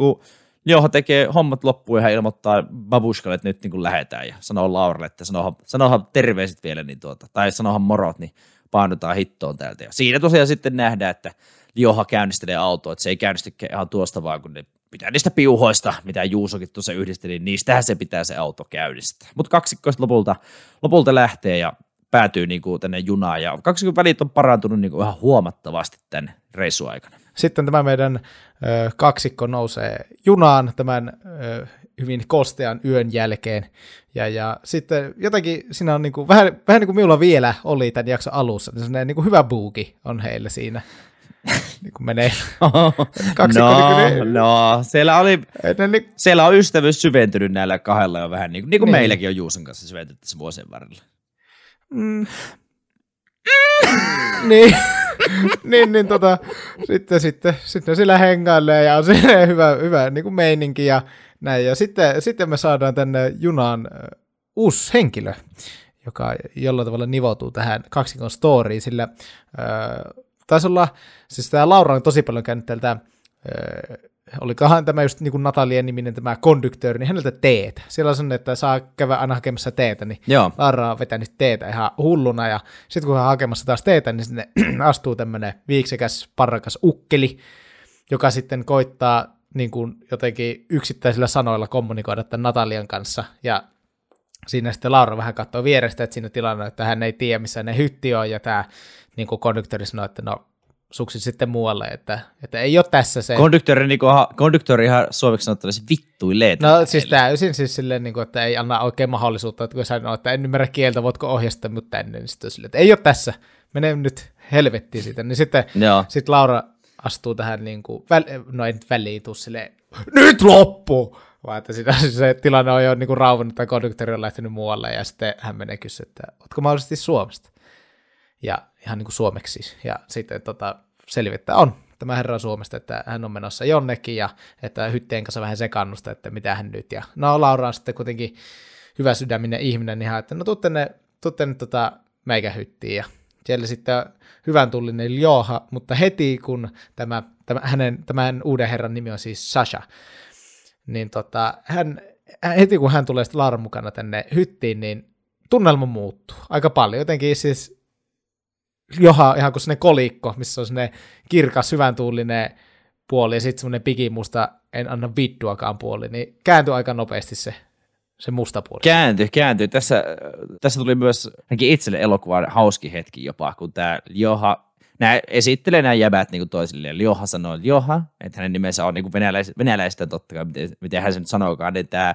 Joha tekee hommat loppuun ja ilmoittaa Babushkalle, että nyt niin kuin lähdetään ja sanoo Lauralle, että sanohan, sanohan terveiset vielä, niin tuota, tai sanohan morot, niin painotaan hittoon täältä. Ja siinä tosiaan sitten nähdään, että Joha käynnistelee autoa, että se ei käynnisty ihan tuosta vaan, kun ne pitää niistä piuhoista, mitä Juusokin tuossa yhdisteli, niin niistähän se pitää se auto käynnistää. Mutta kaksikkoista lopulta, lopulta lähtee ja päätyy niin kuin tänne junaan, ja kaksikon välit on parantunut niin kuin ihan huomattavasti tämän reissun aikana. Sitten tämä meidän ö, kaksikko nousee junaan tämän ö, hyvin kostean yön jälkeen. Ja, ja sitten jotenkin siinä on niin kuin, vähän, vähän niin kuin minulla vielä oli tämän jakson alussa, niin niin kuin hyvä buuki on heillä siinä. niin kuin menee. Kaksikko, no, niin kuin no, siellä, oli, niin, siellä on ystävyys syventynyt näillä kahdella jo vähän, niin kuin, niin kuin Niin. meilläkin on Juuson kanssa syventynyt tässä vuosien varrella. mm, niin, niin, niin tota, sitten, sitten, sitten sillä hengailee ja on se hyvä, hyvä niin kuin meininki ja näin. Ja sitten, sitten me saadaan tänne junaan uusi henkilö, joka jollain tavalla nivoutuu tähän kaksikon storyin, sillä ö, taisi olla, siis tämä Laura on tosi paljon käynyt tältä, ö, olikohan tämä just niin kuin Natalien niminen tämä konduktööri, niin häneltä teet. Siellä on sellainen, että saa käydä aina hakemassa teetä, niin Joo. Lara on vetänyt teetä ihan hulluna, ja sitten kun hän on hakemassa taas teetä, niin sinne astuu tämmöinen viiksekäs, parrakas ukkeli, joka sitten koittaa niin kuin jotenkin yksittäisillä sanoilla kommunikoida tämän Natalian kanssa, ja siinä sitten Laura vähän katsoo vierestä, että siinä tilanne, että hän ei tiedä, missä ne hytti on, ja tämä niin kuin konduktööri sanoo, että no suksit sitten muualle, että, että ei ole tässä se. Konduktööri, niin kuin, konduktööri ihan suomeksi sanottuna se vittuilee. No siis täysin siis silleen, niin kuin, että ei anna oikein mahdollisuutta, että kun sanoo, että en ymmärrä kieltä, voitko ohjastaa mut tänne, niin sitten silleen, että ei ole tässä, mene nyt helvettiin siitä. Niin sitten Joo. sit Laura astuu tähän, niin kuin, väl, no ei nyt väliin tuu silleen, nyt loppu! Vaan että sitä, se tilanne on jo niin kuin rauvannut, tai konduktööri on lähtenyt muualle, ja sitten hän menee kysyä, että ootko mahdollisesti Suomesta? Ja ihan niin kuin suomeksi siis. Ja sitten tota, selvittää, on tämä herra Suomesta, että hän on menossa jonnekin ja että hyttien kanssa vähän sekannusta, että mitä hän nyt. Ja no Laura on sitten kuitenkin hyvä sydäminen ihminen, niin hän, että no tuu tänne, tuu tänne tota meikä hyttiin. Ja siellä sitten hyvän tullinen Ljoha, mutta heti kun tämä, tämä hänen, tämän uuden herran nimi on siis Sasha, niin tota, hän, heti kun hän tulee sitten Lauran mukana tänne hyttiin, niin tunnelma muuttuu aika paljon. Jotenkin siis joha ihan kuin sellainen kolikko, missä on sellainen kirkas, hyvän tuulinen puoli ja sitten semmoinen pikimusta, en anna vittuakaan puoli, niin kääntyy aika nopeasti se, se musta puoli. Käänty, käänty. Tässä, tässä tuli myös itselle elokuvan hauski hetki jopa, kun tämä Joha, nämä esittelee nämä jäbät niin toisilleen. Joha sanoo Joha, että hänen nimensä on niin venäläis, venäläistä totta kai, miten, miten hän sen sanookaan, niin tämä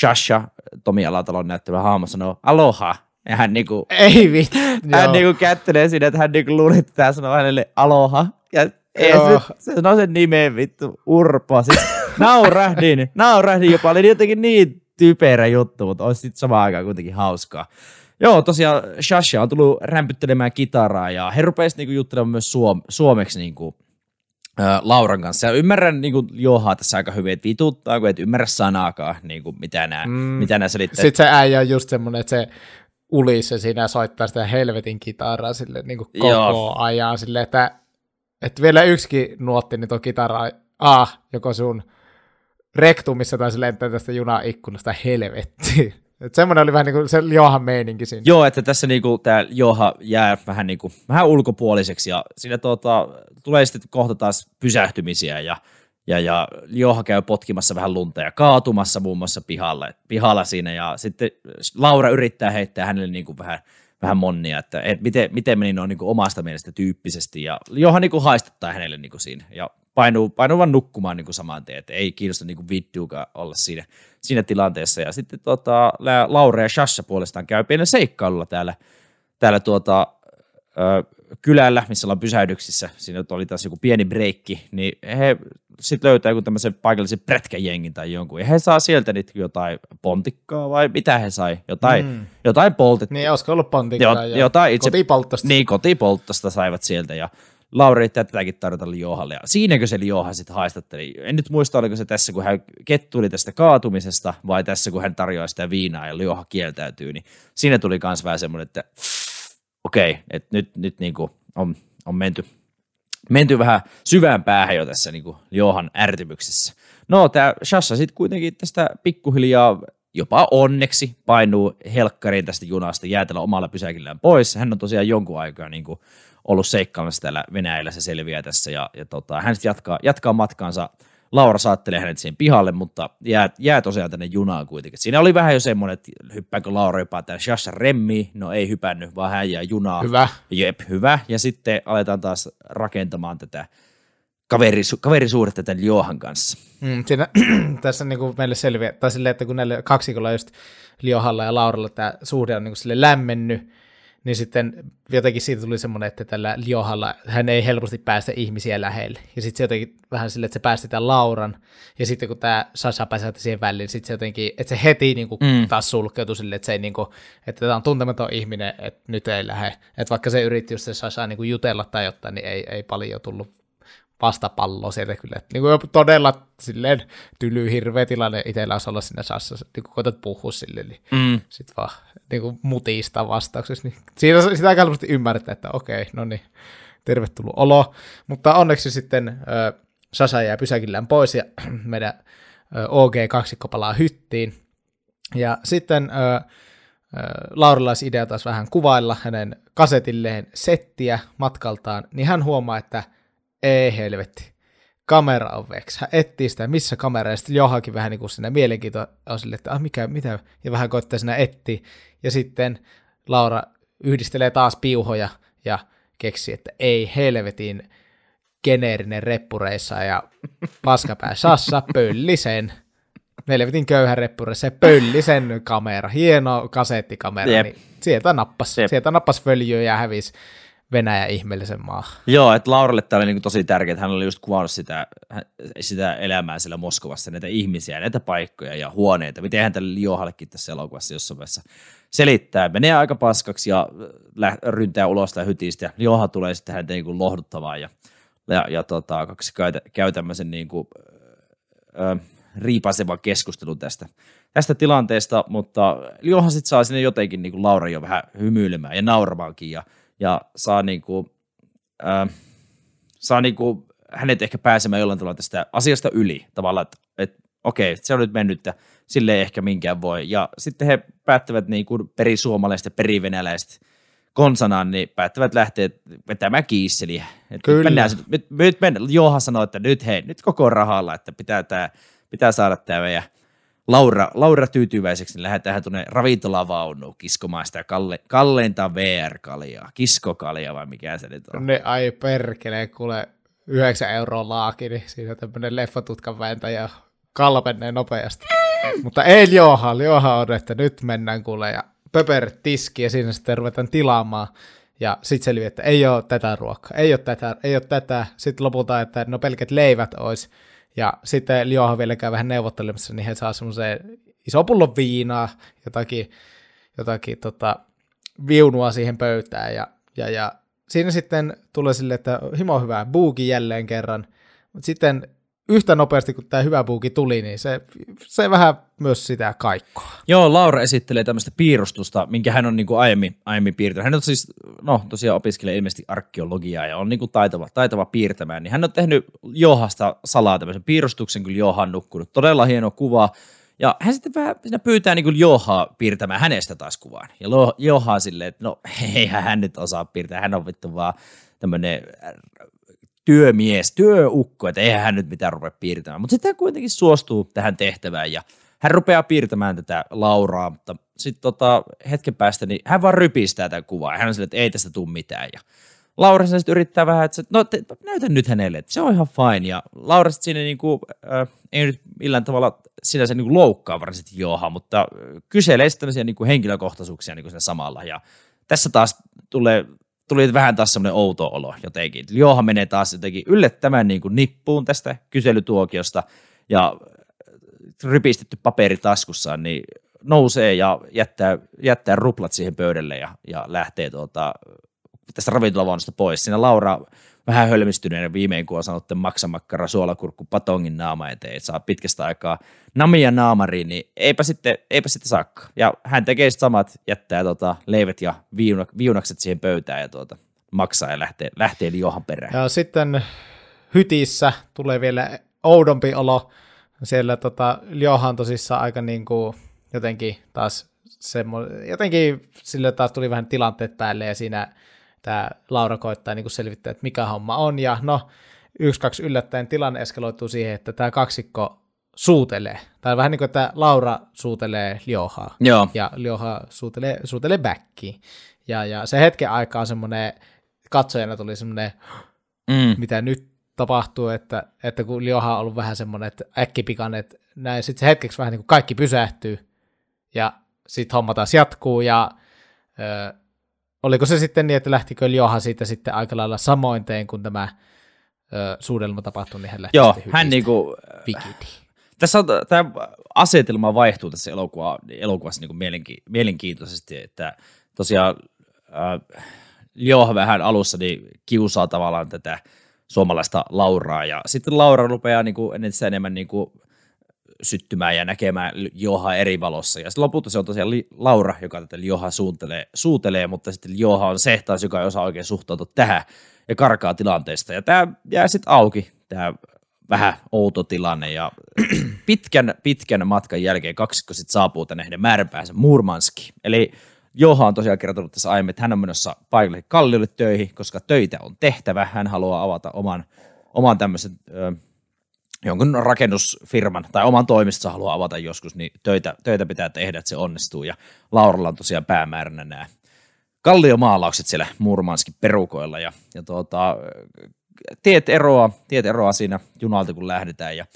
Shasha, Tomi Alatalon näyttävä hahmo sanoo Aloha, ja hän niinku, Ei vittu. hän joo. niinku kättelee siinä, että hän niinku luuli, että tämä sanoo hänelle Aloha, ja ei se, se sanoo sen nimeen vittu, Urpo. Siis naurahdin, naurahdin jopa, oli jotenkin niin typerä juttu, mutta olisi sitten samaan aikaan kuitenkin hauskaa. Joo, tosiaan Shasha on tullut rämpyttelemään kitaraa ja he rupesivat niinku juttelemaan myös suom- suomeksi niinku, ä, Lauran kanssa. Ja ymmärrän niinku, Johaa tässä aika hyvin, että vituttaa, kun et ymmärrä sanaakaan, niinku, mitä nämä Mm. mitä nää selittää. Sitten se äijä on just semmoinen, että se ulisse siinä soittaa sitä helvetin kitaraa sille niin kuin koko Joo. ajan sille, että, että vielä yksikin nuotti, niin tuo kitara, ah, joko sun rektumissa tai se lentää tästä junan ikkunasta helvettiin. Että semmoinen oli vähän niin kuin se Johan meininki siinä. Joo, että tässä niinku tämä Joha jää vähän, niinku, vähän ulkopuoliseksi ja siinä tota, tulee sitten kohta taas pysähtymisiä ja, ja, ja Joha käy potkimassa vähän lunta ja kaatumassa muun muassa pihalle, pihalla siinä. Ja sitten Laura yrittää heittää hänelle niinku vähän, vähän monnia, että et miten, miten meni noin niinku omasta mielestä tyyppisesti. Ja Joha niinku haistattaa hänelle niinku siinä ja painuu, painuu vaan nukkumaan niinku saman tien, että ei kiinnosta niinku vittuukaan olla siinä, siinä tilanteessa. Ja sitten tota, Laura ja Shasha puolestaan käy pienen seikkailulla täällä, täällä tuota, ö, kylällä, missä ollaan pysähdyksissä, siinä oli taas joku pieni breikki, niin he sitten löytää joku tämmöisen paikallisen prätkäjengin tai jonkun, ja he saa sieltä nyt jotain pontikkaa vai mitä he sai, jotain, mm. jotain poltettua. Niin, olisiko ollut pontikkaa Jo- ja jotain itse- kotipolttosta. Niin, kotipolttosta saivat sieltä ja Lauri yrittää tätäkin tarjota Johalle. Ja siinäkö se Joha sitten haistatteli? En nyt muista, oliko se tässä, kun hän kettuli tästä kaatumisesta vai tässä, kun hän tarjoaa sitä viinaa ja Joha kieltäytyy. Niin siinä tuli myös vähän semmoinen, että okei, että nyt, nyt niin kuin on, on menty, menty vähän syvään päähän jo tässä niin kuin Johan ärtymyksessä. No, tämä Shasha sitten kuitenkin tästä pikkuhiljaa jopa onneksi painuu helkkariin tästä junasta, jää tällä omalla pysäkillään pois. Hän on tosiaan jonkun aikaa niin kuin ollut seikkaamassa täällä Venäjällä, se selviää tässä, ja, ja tota, hän sitten jatkaa, jatkaa matkaansa Laura saattelee hänet siihen pihalle, mutta jää, jää tosiaan tänne junaan kuitenkin. Siinä oli vähän jo semmoinen, että hyppääkö Laura jopa tämän Shasha remmi, no ei hypännyt, vaan hän jää junaan. Hyvä. Jep, hyvä. Ja sitten aletaan taas rakentamaan tätä kaverisu- kaverisuhdetta tämän Johan kanssa. Mm, siinä, tässä niin kuin meille selviää, tai silleen, että kun näille kaksikolla just Liohalla ja Lauralla tämä suhde on niin kuin sille lämmennyt, niin sitten jotenkin siitä tuli semmoinen, että tällä Liohalla hän ei helposti päästä ihmisiä lähelle. Ja sitten se jotenkin vähän silleen, että se päästi tämän Lauran, ja sitten kun tämä Sasha pääsi siihen väliin, niin sitten se jotenkin, että se heti niin kuin mm. taas sulkeutui silleen, että se ei niin kuin, että tämä on tuntematon ihminen, että nyt ei lähde. Että vaikka se yritti just se Sasha niin kuin jutella tai jotain, niin ei, ei paljon tullut vastapalloa sieltä kyllä. Niin kuin todella silleen tyly hirveä tilanne itsellä olisi olla sinne Sassa, niin kun koetat puhua sille, niin mm. sitten vaan niin kuin mutista vastauksessa. Niin siitä, sitä aika helposti ymmärtää, että okei, no niin, tervetuloa olo. Mutta onneksi sitten äh, Sasa jää pysäkillään pois ja meidän äh, OG-kaksikko palaa hyttiin. Ja sitten Laurilla olisi idea taas vähän kuvailla hänen kasetilleen settiä matkaltaan, niin hän huomaa, että – ei helvetti, kamera on veks. Hän etsii sitä, missä kamera, ja sitten Johakin vähän niin kuin siinä mielenkiinto on sille, että ah, mikä, mitä, ja vähän koittaa siinä etsiä. Ja sitten Laura yhdistelee taas piuhoja ja keksii, että ei helvetin geneerinen reppureissa ja paskapää Sassa pöllisen. Helvetin köyhä reppureissa pöllisen kamera, hieno kasettikamera, Jep. niin sieltä nappas, Jep. sieltä nappas följyä ja hävisi Venäjä ihmeellisen maa. Joo, että Lauralle tämä oli niin tosi tärkeää, että hän oli just kuvannut sitä, sitä elämää siellä Moskovassa, näitä ihmisiä, näitä paikkoja ja huoneita. Miten hän tälle Johallekin tässä elokuvassa jossain vaiheessa selittää. Menee aika paskaksi ja ryntää ulos tai hytistä ja Joha tulee sitten häntä niin kuin ja, ja, ja tota, kaksi käy, käy tämmöisen niin kuin, ö, riipaisevan keskustelun tästä, tästä tilanteesta, mutta Johan sitten saa sinne jotenkin niin kuin Laura jo vähän hymyilemään ja nauramaankin ja ja saa, niinku, äh, saa niinku hänet ehkä pääsemään jollain tavalla tästä asiasta yli tavallaan, että, että okei, se on nyt mennyt, että sille ei ehkä minkään voi. Ja sitten he päättävät niin kuin perisuomalaiset ja perivenäläiset konsanaan, niin päättävät lähteä vetämään kiisseliä. Että Kyllä. Nyt, mennään, nyt, nyt mennään, Johan sanoi, että nyt hei, nyt koko rahalla, että pitää, tää, pitää saada tämä meidän Laura, Laura tyytyväiseksi, niin lähdetään tuonne ravintolavaunuun kiskomaan sitä kalle, kalleinta VR-kaljaa, kiskokaljaa vai mikä se nyt on. Ne ai perkele, kuule 9 euroa laaki, niin siinä tämmöinen leffatutkan vääntäjä kalpenee nopeasti. Mutta ei Johan, Johan on, että nyt mennään kuule ja pöperit tiski ja siinä sitten ruvetaan tilaamaan. Ja sitten selviää, että ei ole tätä ruokaa, ei ole tätä, ei ole tätä. Sitten lopulta, että no pelkät leivät olisi ja sitten Lioha vielä käy vähän neuvottelemassa, niin he saa semmoisen iso pullon viinaa, jotakin, jotakin tota, viunua siihen pöytään. Ja, ja, ja siinä sitten tulee sille, että himo hyvää buuki jälleen kerran. Mutta sitten yhtä nopeasti kuin tämä hyvä puuki tuli, niin se, se vähän myös sitä kaikkoa. Joo, Laura esittelee tämmöistä piirustusta, minkä hän on niin kuin aiemmin, aiemmin piirtänyt. Hän on siis, no tosiaan opiskelee ilmeisesti arkeologiaa ja on niin kuin taitava, taitava piirtämään. Niin hän on tehnyt Johasta salaa tämmöisen piirustuksen, kyllä Joha on nukkunut. Todella hieno kuva. Ja hän sitten vähän siinä pyytää niin Johaa piirtämään hänestä taas kuvaan. Ja Joha silleen, että no eihän hän nyt osaa piirtää, hän on vittu vaan tämmöinen työmies, työukko, että eihän hän nyt mitään rupea piirtämään. Mutta sitten hän kuitenkin suostuu tähän tehtävään ja hän rupeaa piirtämään tätä Lauraa, mutta sitten tota, hetken päästä niin hän vaan rypistää tätä kuvaa hän on sille, että ei tästä tule mitään. Ja Laura sitten yrittää vähän, että no te, näytän nyt hänelle, että se on ihan fine. Ja Laura sitten siinä niinku, äh, ei nyt millään tavalla sinänsä niinku loukkaa varsinaisesti Joha, mutta kyselee sitten tämmöisiä niinku henkilökohtaisuuksia niinku siinä samalla. Ja tässä taas tulee tuli vähän taas semmoinen outo olo jotenkin. Johan menee taas jotenkin yllättävän niin kuin nippuun tästä kyselytuokiosta ja rypistetty paperi taskussaan, niin nousee ja jättää, jättää ruplat siihen pöydälle ja, ja lähtee tuota, tästä ravintolavaunusta pois. Siinä Laura vähän hölmistyneenä viimein, kun on sanonut että maksamakkara suolakurkku patongin naama eteen, että saa pitkästä aikaa namia naamariin, niin eipä sitten, eipä sitten saakka. Ja hän tekee sitten samat, jättää tota, leivet ja viunak, viunakset siihen pöytään ja tuota, maksaa ja lähtee, lähtee Johan perään. Ja sitten hytissä tulee vielä oudompi olo. Siellä tota, Johan tosissaan aika niin kuin jotenkin taas semmo, jotenkin sille taas tuli vähän tilanteet päälle ja siinä tämä Laura koittaa niin kuin selvittää, että mikä homma on ja no yksi, kaksi yllättäen tilanne eskaloituu siihen, että tämä kaksikko suutelee. Tai vähän niin kuin, että Laura suutelee Liohaa. Joo. Ja Lioha suutelee, suutelee backiin. Ja, ja se hetken aikaa semmoinen, katsojana tuli semmoinen, Mm. mitä nyt tapahtuu, että, että kun Lioha on ollut vähän semmoinen, että äkkipikainen, että näin, sitten se hetkeksi vähän niin kuin kaikki pysähtyy, ja sitten homma taas jatkuu, ja ö, oliko se sitten niin, että lähtikö Lioha siitä sitten aika lailla samoin tein, kun tämä ö, suudelma tapahtui, niin hän lähti Joo, hän niinku, Vikidiin. tässä on, tämä asetelma vaihtuu tässä elokuva, elokuvassa niin mielenki, mielenkiintoisesti, että tosiaan äh, Joha vähän alussa niin kiusaa tavallaan tätä suomalaista Lauraa, ja sitten Laura rupeaa niin kuin, entistä enemmän niin kuin, syttymään ja näkemään Joha eri valossa. Ja sitten lopulta se on tosiaan Laura, joka tätä Joha suuntelee, suutelee, mutta sitten Joha on se taas, joka ei osaa oikein suhtautua tähän ja karkaa tilanteesta. Ja tämä jää sitten auki, tämä vähän outo tilanne. Ja pitkän, pitkän matkan jälkeen kaksikko sitten saapuu tänne heidän määränpäänsä Murmanski. Eli Joha on tosiaan kertonut tässä aiemmin, että hän on menossa paikalle Kalliolle töihin, koska töitä on tehtävä. Hän haluaa avata oman, oman tämmöisen ö, jonkun rakennusfirman tai oman toimistonsa haluaa avata joskus, niin töitä, töitä pitää tehdä, että se onnistuu. Ja Lauralla on tosiaan päämääränä nämä kalliomaalaukset siellä Murmanskin perukoilla. Ja, ja tuota, tiet, eroa, tiet eroa siinä junalta, kun lähdetään. Ja,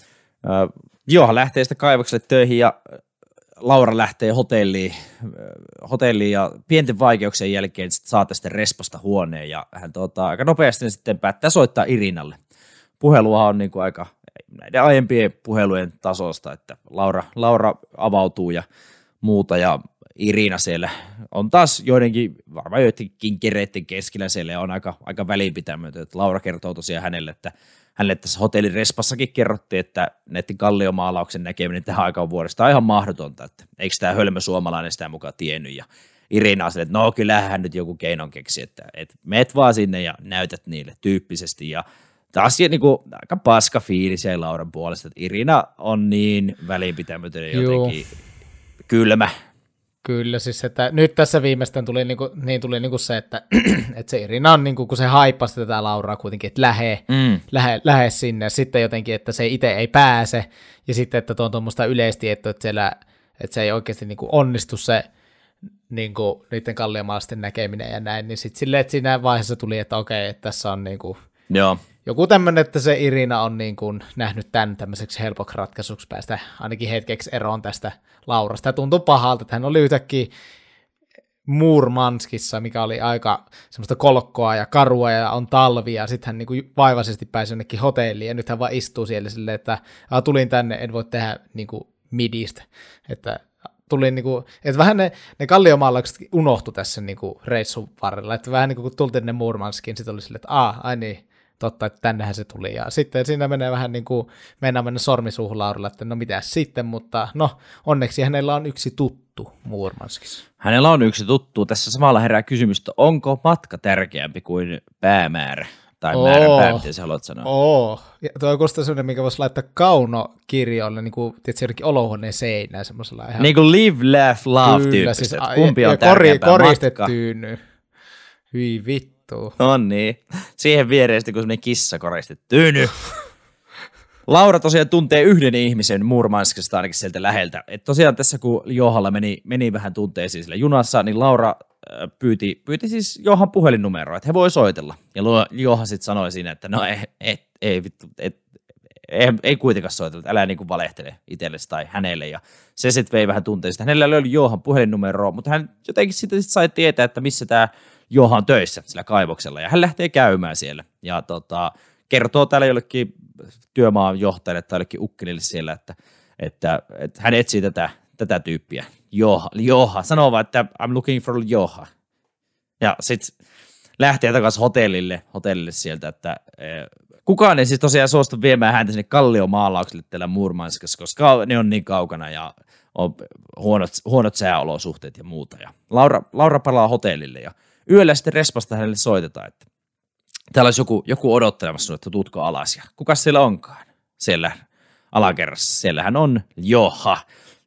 äh, Johan lähtee sitten kaivokselle töihin ja Laura lähtee hotelliin, hotelliin ja pienten vaikeuksien jälkeen sit saa tästä respasta huoneen ja hän tuota, aika nopeasti sitten päättää soittaa Irinalle. Puhelua on niin kuin aika näiden aiempien puhelujen tasosta, että Laura, Laura avautuu ja muuta ja Irina siellä on taas joidenkin, varmaan joidenkin kereiden keskellä siellä ja on aika, aika välinpitämätön. Laura kertoo tosiaan hänelle, että hänelle tässä hotellin respassakin kerrottiin, että näiden kalliomaalauksen näkeminen tähän aikaan vuodesta on ihan mahdotonta, että eikö tämä hölmö suomalainen sitä mukaan tiennyt ja Irina on että no kyllähän hän nyt joku keinon keksi, että, että meet vaan sinne ja näytät niille tyyppisesti ja taas niin kuin, aika paska fiilis jäi Lauran puolesta, että Irina on niin välinpitämätön ja Juu. jotenkin kylmä. Kyllä, siis että nyt tässä viimeistään tuli, niinku, niin tuli niinku se, että, että se Irina on, niinku, kun se haippasi tätä Lauraa kuitenkin, että lähe, Mm. lähe, lähe sinne, sitten jotenkin, että se itse ei pääse, ja sitten, että tuo on tuommoista yleistietoa, että, siellä, että se ei oikeasti niinku onnistu se niinku, niiden kalliomaalaisten näkeminen ja näin, niin sitten silleen, että siinä vaiheessa tuli, että okei, että tässä on niinku, Joo. Joku tämmöinen, että se Irina on niin kuin nähnyt tämän tämmöiseksi helpoksi ratkaisuksi päästä ainakin hetkeksi eroon tästä Laurasta. Ja tuntui pahalta, että hän oli yhtäkkiä Murmanskissa, mikä oli aika semmoista kolkkoa ja karua ja on talvi ja sitten hän niin kuin vaivaisesti pääsi jonnekin hotelliin ja nyt hän vaan istuu siellä silleen, että "Aa, tulin tänne, en voi tehdä niin kuin midistä, että tuli niin kuin, että vähän ne, ne kalliomaalaukset unohtu tässä niin kuin reissun varrella, että vähän niin kuin kun tultiin ne Murmanskiin, sitten oli silleen, että aa, ai niin, totta, että tännehän se tuli. Ja sitten siinä menee vähän niin kuin, mennään mennä sormisuuhun Laurilla, että no mitä sitten, mutta no onneksi hänellä on yksi tuttu Murmanskissa. Hänellä on yksi tuttu. Tässä samalla herää kysymys, että onko matka tärkeämpi kuin päämäärä? Tai Oo. määränpää, miten sä haluat sanoa. Oo, ja tuo kuulostaa sellainen, mikä voisi laittaa kaunokirjoille, niin kuin tietysti jonnekin olohuoneen seinään semmoisella ihan Niin kuin live, laugh, love tyyppistä, siis, kumpi ja, on ja kori, tärkeämpää koristettu matka. tyyny. Hyi vittu. On niin. Siihen viereen kun semmoinen kissa koristettu. Tyyny. Laura tosiaan tuntee yhden ihmisen Murmanskista ainakin sieltä läheltä. Et tosiaan tässä kun Johalla meni, meni vähän tunteisiin sillä junassa, niin Laura äh, pyyti, pyyti siis Johan puhelinnumeroa, että he voi soitella. Ja Johan sitten sanoi siinä, että no ei, ei, ei vittu, et, ei, ei kuitenkaan soitella, älä niinku valehtele itsellesi tai hänelle. Ja se sitten vei vähän tunteista. Hänellä oli Johan puhelinnumeroa, mutta hän jotenkin sitten sit sai tietää, että missä tämä Johan töissä sillä kaivoksella. Ja hän lähtee käymään siellä. Ja tota, kertoo täällä jollekin työmaan johtajalle tai jollekin ukkelille siellä, että, että, että hän etsii tätä, tätä tyyppiä. Joha, Joha. Sanoo vaan, että I'm looking for Joha. Ja sitten lähtee takaisin hotellille, hotellille sieltä, että eh, kukaan ei siis tosiaan suostu viemään häntä sinne kalliomaalaukselle täällä Murmanskassa, koska ne on niin kaukana ja on huonot, huonot sääolosuhteet ja muuta. Ja Laura, Laura palaa hotellille ja yöllä sitten Respasta hänelle soitetaan, että täällä olisi joku, joku odottelemassa, että tutko alas. Ja kuka siellä onkaan? Siellä alakerrassa. Siellähän on Joha.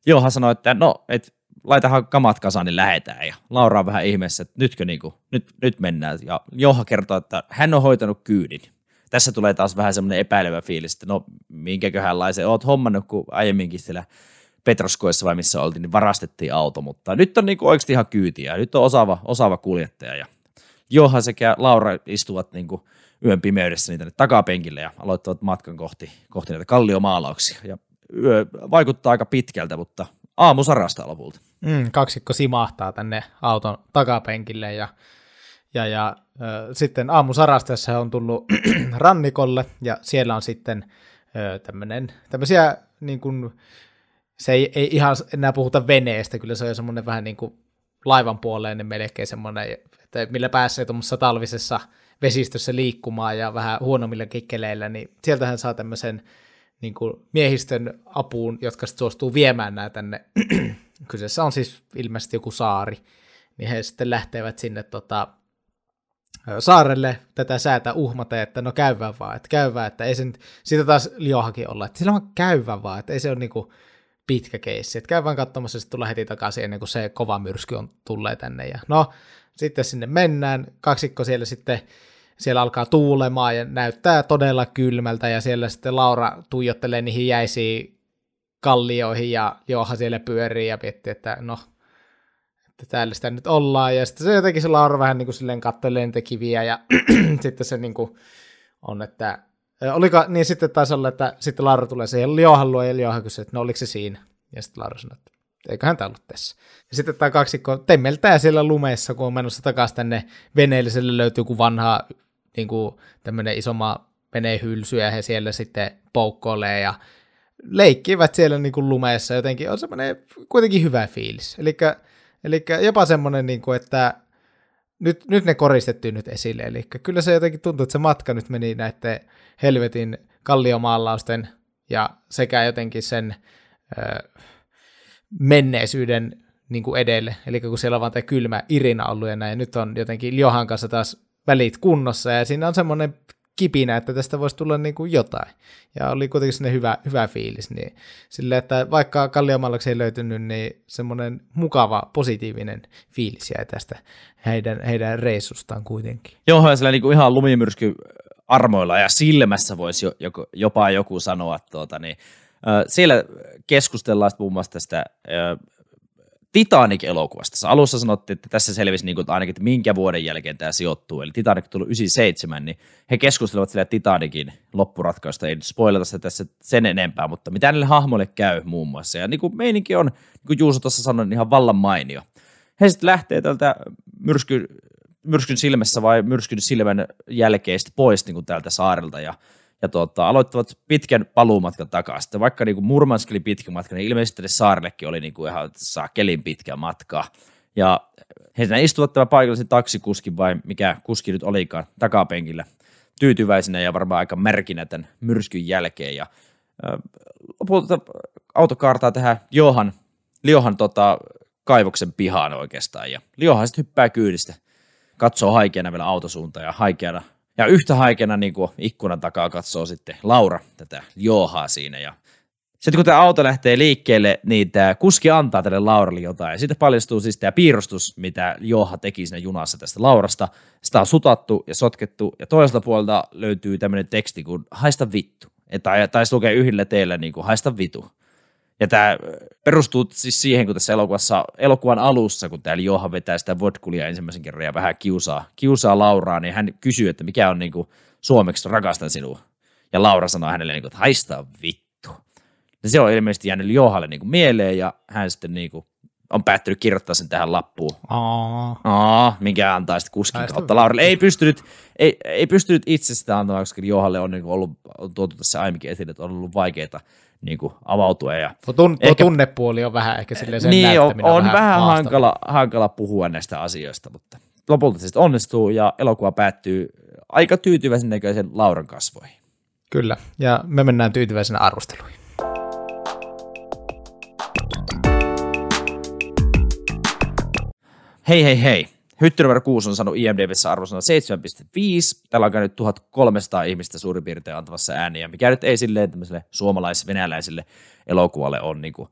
Joha sanoi, että no, et laitahan kamat kasaan, niin lähetään. Ja Laura on vähän ihmeessä, että nytkö niinku, nyt, nyt mennään. Ja Joha kertoo, että hän on hoitanut kyydin. Tässä tulee taas vähän semmoinen epäilevä fiilis, että no minkäköhänlaisen oot hommannut, kun aiemminkin siellä Petroskoissa vai missä oltiin, niin varastettiin auto, mutta nyt on niinku oikeasti ihan kyytiä. Nyt on osaava, osaava kuljettaja ja Johan sekä Laura istuvat niinku yön pimeydessä niitä takapenkille ja aloittavat matkan kohti, kohti näitä kalliomaalauksia. Ja yö vaikuttaa aika pitkältä, mutta aamu sarastaa lopulta. Mm, kaksikko simahtaa tänne auton takapenkille ja, ja, ja äh, sitten aamu sarastaessa on tullut rannikolle ja siellä on sitten äh, tämmönen, tämmöisiä niin kuin, se ei, ei ihan enää puhuta veneestä, kyllä se on semmoinen vähän niin kuin laivan puoleen niin melkein semmoinen, että millä pääsee tuommoisessa talvisessa vesistössä liikkumaan ja vähän huonommilla kikkeleillä, niin sieltähän saa tämmöisen niin kuin miehistön apuun, jotka sitten suostuu viemään nämä tänne. Kyseessä on siis ilmeisesti joku saari, niin he sitten lähtevät sinne tota, saarelle tätä säätä uhmata, että no käyvää vaan, että käyvää, että ei sen, siitä taas liohakin olla, että sillä on käyvää vaan, että ei se ole niinku pitkä keissi, että käy vaan katsomassa, että tulee heti takaisin ennen kuin se kova myrsky on tulee tänne, ja no, sitten sinne mennään, kaksikko siellä sitten, siellä alkaa tuulemaan ja näyttää todella kylmältä, ja siellä sitten Laura tuijottelee niihin jäisiin kallioihin, ja Johan siellä pyörii ja miettii, että no, että täällä sitä nyt ollaan, ja sitten se jotenkin se Laura vähän niin kuin silleen kattelee niitä kiviä, ja sitten se niin kuin on, että oliko, niin sitten taisi olla, että sitten Laura tulee siihen Liohan luo, ja Liohan kysyy, että no oliko se siinä, ja sitten Laura sanoo, että eiköhän tämä ollut tässä. Ja sitten tämä kaksikko temmeltää siellä lumeessa, kun on menossa takaisin tänne veneelle, sille löytyy joku vanha niin kuin tämmöinen isoma venehylsy, ja he siellä sitten poukkoilee, ja leikkivät siellä niin kuin lumeessa jotenkin, on semmoinen kuitenkin hyvä fiilis. Eli jopa semmoinen, niin kuin, että nyt, nyt ne koristettiin nyt esille. Eli kyllä se jotenkin tuntuu, että se matka nyt meni näiden helvetin kalliomaalausten ja sekä jotenkin sen ö, menneisyyden niin kuin edelle. Eli kun siellä on vaan tämä kylmä Irina ollut ja näin, nyt on jotenkin Johan kanssa taas välit kunnossa, ja siinä on semmoinen kipinä, että tästä voisi tulla niin kuin jotain. Ja oli kuitenkin sinne hyvä, hyvä fiilis. Niin sille, että vaikka Kalliomallaksi ei löytynyt, niin semmoinen mukava, positiivinen fiilis jäi tästä heidän, heidän reissustaan kuitenkin. Joo, ja sillä niin kuin ihan lumimyrsky armoilla ja silmässä voisi jopa joku sanoa, tuota, niin, siellä keskustellaan muun muassa tästä Titanic-elokuvasta. Alussa sanottiin, että tässä selvisi niin kuin, ainakin, että minkä vuoden jälkeen tämä sijoittuu. Eli Titanic tuli 97, niin he keskustelevat sillä Titanicin loppuratkaista. Ei nyt spoilata sitä tässä sen enempää, mutta mitä näille hahmoille käy muun muassa. Ja niin kuin meininki on, niin kuin Juuso tuossa sanoi, niin ihan vallan mainio. He sitten lähtee tältä myrsky, myrskyn silmässä vai myrskyn silmän jälkeen pois niin kuin täältä saarelta ja ja tota, aloittavat pitkän paluumatkan takaisin. Vaikka niin kuin Murmansk oli pitkä matka, niin ilmeisesti saarellekin oli niin kuin ihan kelin pitkä matka. Ja he istuvat tämä paikallisen taksikuskin vai mikä kuski nyt olikaan takapenkillä tyytyväisenä ja varmaan aika märkinä tämän myrskyn jälkeen. Ja äh, lopulta auto kaartaa tähän Johan, Liohan tota, kaivoksen pihaan oikeastaan. Ja Liohan sitten hyppää kyydistä, katsoo haikeana vielä autosuuntaan ja haikeana ja yhtä haikena niin kuin ikkunan takaa katsoo sitten Laura tätä Joohaa siinä. Ja sitten kun tämä auto lähtee liikkeelle, niin tämä kuski antaa tälle Lauralle jotain. Ja sitten paljastuu siis tämä piirustus, mitä Jooha teki siinä junassa tästä Laurasta. Sitä on sutattu ja sotkettu. Ja toiselta puolelta löytyy tämmöinen teksti kuin haista vittu. Tai taisi lukea yhdellä teillä niin kuin haista vitu. Ja tämä perustuu siis siihen, kun tässä elokuvassa, elokuvan alussa, kun täällä Johan vetää sitä vodkulia ensimmäisen kerran ja vähän kiusaa, kiusaa Lauraa, niin hän kysyy, että mikä on niin kuin, suomeksi rakastan sinua. Ja Laura sanoo hänelle, niin kuin, että haistaa vittu. Ja se on ilmeisesti jäänyt Johalle niin kuin, mieleen ja hän sitten niin kuin, on päättynyt kirjoittaa sen tähän lappuun. Aa. Aa, mikä antaa sitten kuskin Haista kautta Lauralle. Ei pystynyt, ei, ei pystynyt itse sitä antamaan, koska Johalle on niin kuin, ollut on tuotu tässä aiemminkin esille, että on ollut vaikeita niin kuin avautua. Ja tun, tuo ehkä, tunnepuoli on vähän ehkä silleen sen Niin, on, on vähän, vähän hankala, hankala puhua näistä asioista, mutta lopulta se onnistuu ja elokuva päättyy aika tyytyväisen näköisen Lauran kasvoihin. Kyllä, ja me mennään tyytyväisenä arvosteluihin. Hei hei hei. Hytti numero 6 on saanut IMDbssä arvosana 7,5. Täällä on käynyt 1300 ihmistä suurin piirtein antavassa ääniä, mikä nyt ei silleen tämmöiselle suomalais-venäläiselle elokuvalle on niin kuin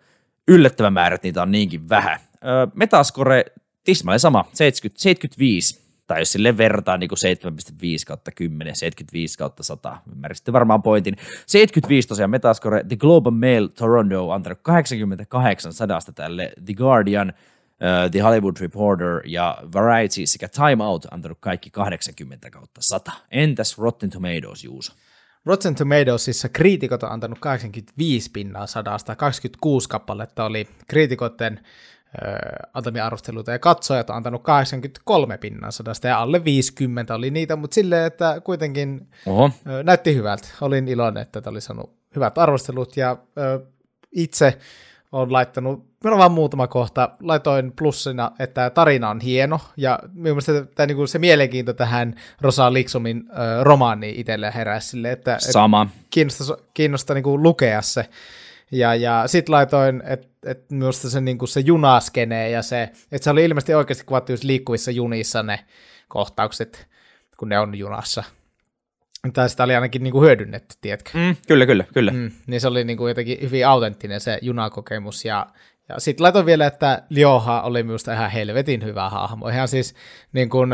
yllättävä määrä, että niitä on niinkin vähän. Öö, Metascore tismalleen sama, 70, 75 tai jos sille vertaa niin 7,5 kautta 10, 75 kautta 100, ymmärsitte varmaan pointin. 75 tosiaan Metascore, The Globe and Mail Toronto on antanut 88 sadasta tälle, The Guardian, The Hollywood Reporter ja Variety sekä Time Out antanut kaikki 80 kautta 100. Entäs Rotten Tomatoes, Juuso? Rotten Tomatoesissa kriitikot on antanut 85 pinnaa sadasta, 26 kappaletta oli kriitikoiden antamia arvosteluita ja katsojat on antanut 83 pinnan sadasta ja alle 50 oli niitä, mutta silleen, että kuitenkin Oho. näytti hyvältä. Olin iloinen, että tämä oli saanut hyvät arvostelut ja itse olen laittanut, minulla on vain muutama kohta, laitoin plussina, että tarina on hieno, ja mielestäni tämä, niin kuin se mielenkiinto tähän Rosa Liksomin romaaniin itselle heräsi sille, että Sama. Kiinnostaa, kiinnostaa niin kuin lukea se, ja, ja sitten laitoin, että et minusta se, niin se junaskene ja se, että se oli ilmeisesti oikeasti kuvattu liikkuvissa junissa ne kohtaukset, kun ne on junassa. Tai sitä oli ainakin niin kuin hyödynnetty, tiedätkö? Mm, kyllä, kyllä, kyllä. Mm, niin se oli niin kuin jotenkin hyvin autenttinen se junakokemus. Ja, ja sitten laitoin vielä, että Lioha oli minusta ihan helvetin hyvä hahmo. Ihan siis niin kuin,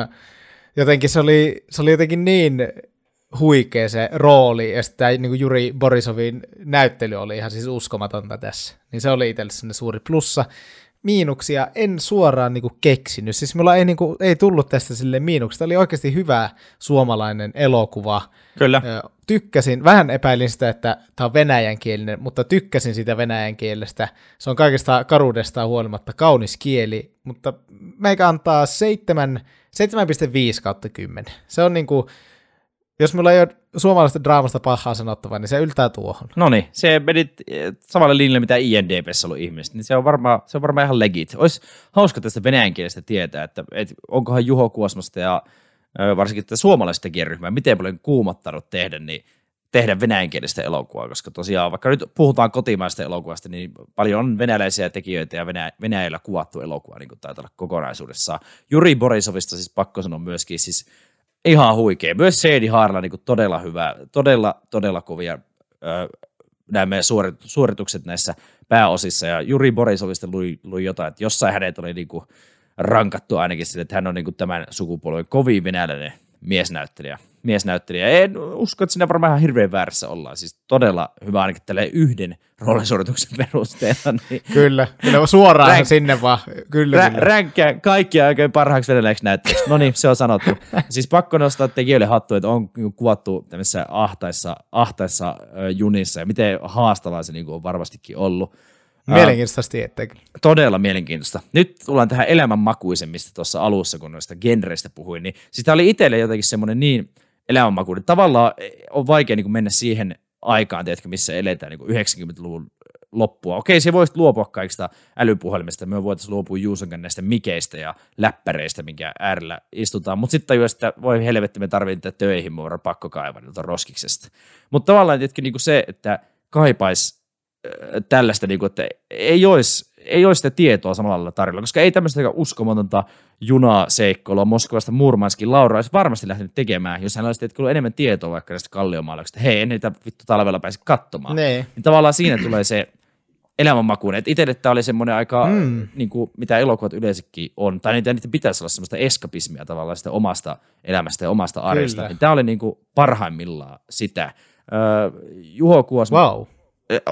jotenkin se oli, se oli jotenkin niin huikea se rooli, ja sitten niin kuin Juri Borisovin näyttely oli ihan siis uskomatonta tässä. Niin se oli itselle suuri plussa. Miinuksia en suoraan niin kuin keksinyt. Siis mulla ei, niin kuin, ei tullut tästä sille miinuksia. Tämä oli oikeasti hyvä suomalainen elokuva. Kyllä. Tykkäsin, vähän epäilin sitä, että tämä on venäjänkielinen, mutta tykkäsin sitä venäjän kielestä. Se on kaikesta karuudestaan huolimatta kaunis kieli, mutta meikä antaa 7, 7,5 kautta 10. Se on niin kuin, jos mulla ei ole suomalaisesta draamasta pahaa sanottavaa, niin se yltää tuohon. No niin, se meni samalle linjalle, mitä INDPssä ollut ihmiset, niin se on varmaan, se on varmaan ihan legit. Olisi hauska tästä venäjän kielestä tietää, että, että onkohan Juho Kuosmasta ja varsinkin tätä suomalaista ryhmää, miten paljon kuumottanut tehdä, niin tehdä venäjänkielistä elokuvaa, koska tosiaan vaikka nyt puhutaan kotimaista elokuvasta, niin paljon on venäläisiä tekijöitä ja Venäjä, Venäjällä kuvattu elokuva, niin kuin taitaa olla kokonaisuudessaan. Juri Borisovista siis pakko sanoa myöskin, siis ihan huikea. Myös Seedi Haarla niin todella hyvä, todella, todella kovia nämä suoritukset näissä pääosissa, ja Juri Borisovista lui, lui jotain, että jossain hänet oli niin kuin rankattu ainakin sille, että hän on niin kuin tämän sukupolven kovin venäläinen miesnäyttelijä miesnäyttelijä. En usko, että siinä varmaan ihan hirveän väärässä ollaan. Siis todella hyvä ainakin tälle yhden roolisuorituksen perusteella. Niin kyllä, kyllä suoraan Ränk, sinne vaan. Kyllä, rä, kyllä. Ränkkää kaikkia oikein parhaaksi venäläiseksi näyttelijäksi. No niin, se on sanottu. siis pakko nostaa tekijöille hattu, että on kuvattu tämmöisissä ahtaissa, ahtaissa junissa ja miten haastavaa se niin on varmastikin ollut. Mielenkiintoista tietenkin. Todella mielenkiintoista. Nyt tullaan tähän elämänmakuisen, mistä tuossa alussa, kun noista genreistä puhuin, niin sitä oli itselle jotenkin semmoinen niin elämänmakuinen. Tavallaan on vaikea niin kuin mennä siihen aikaan, tiedätkö, missä eletään niin 90-luvun loppua. Okei, se voisi luopua kaikista älypuhelimista. Me voitaisiin luopua Juuson näistä mikeistä ja läppäreistä, minkä äärellä istutaan. Mutta sitten tajua, että voi helvetti, me tarvitaan töihin, me voidaan pakko kaivaa roskiksesta. Mutta tavallaan tietenkin niin kuin se, että kaipaisi tällaista, niin kuin, että ei olisi, ei olisi sitä tietoa samalla tarjolla, koska ei tämmöistä uskomatonta junaseikkoilua Moskovasta Murmanskin Laura olisi varmasti lähtenyt tekemään, jos hän olisi ollut enemmän tietoa vaikka näistä kalliomaalauksista, hei, en niitä vittu talvella pääse katsomaan. Nee. Niin tavallaan siinä tulee se elämänmakuun. Että itselle tämä oli semmoinen aika, mm. niin kuin, mitä elokuvat yleensäkin on, tai niitä, niitä pitäisi olla semmoista eskapismia tavallaan sitä omasta elämästä ja omasta arjesta. Niin tämä oli niin kuin parhaimmillaan sitä. Öö, Juho Kuosma, wow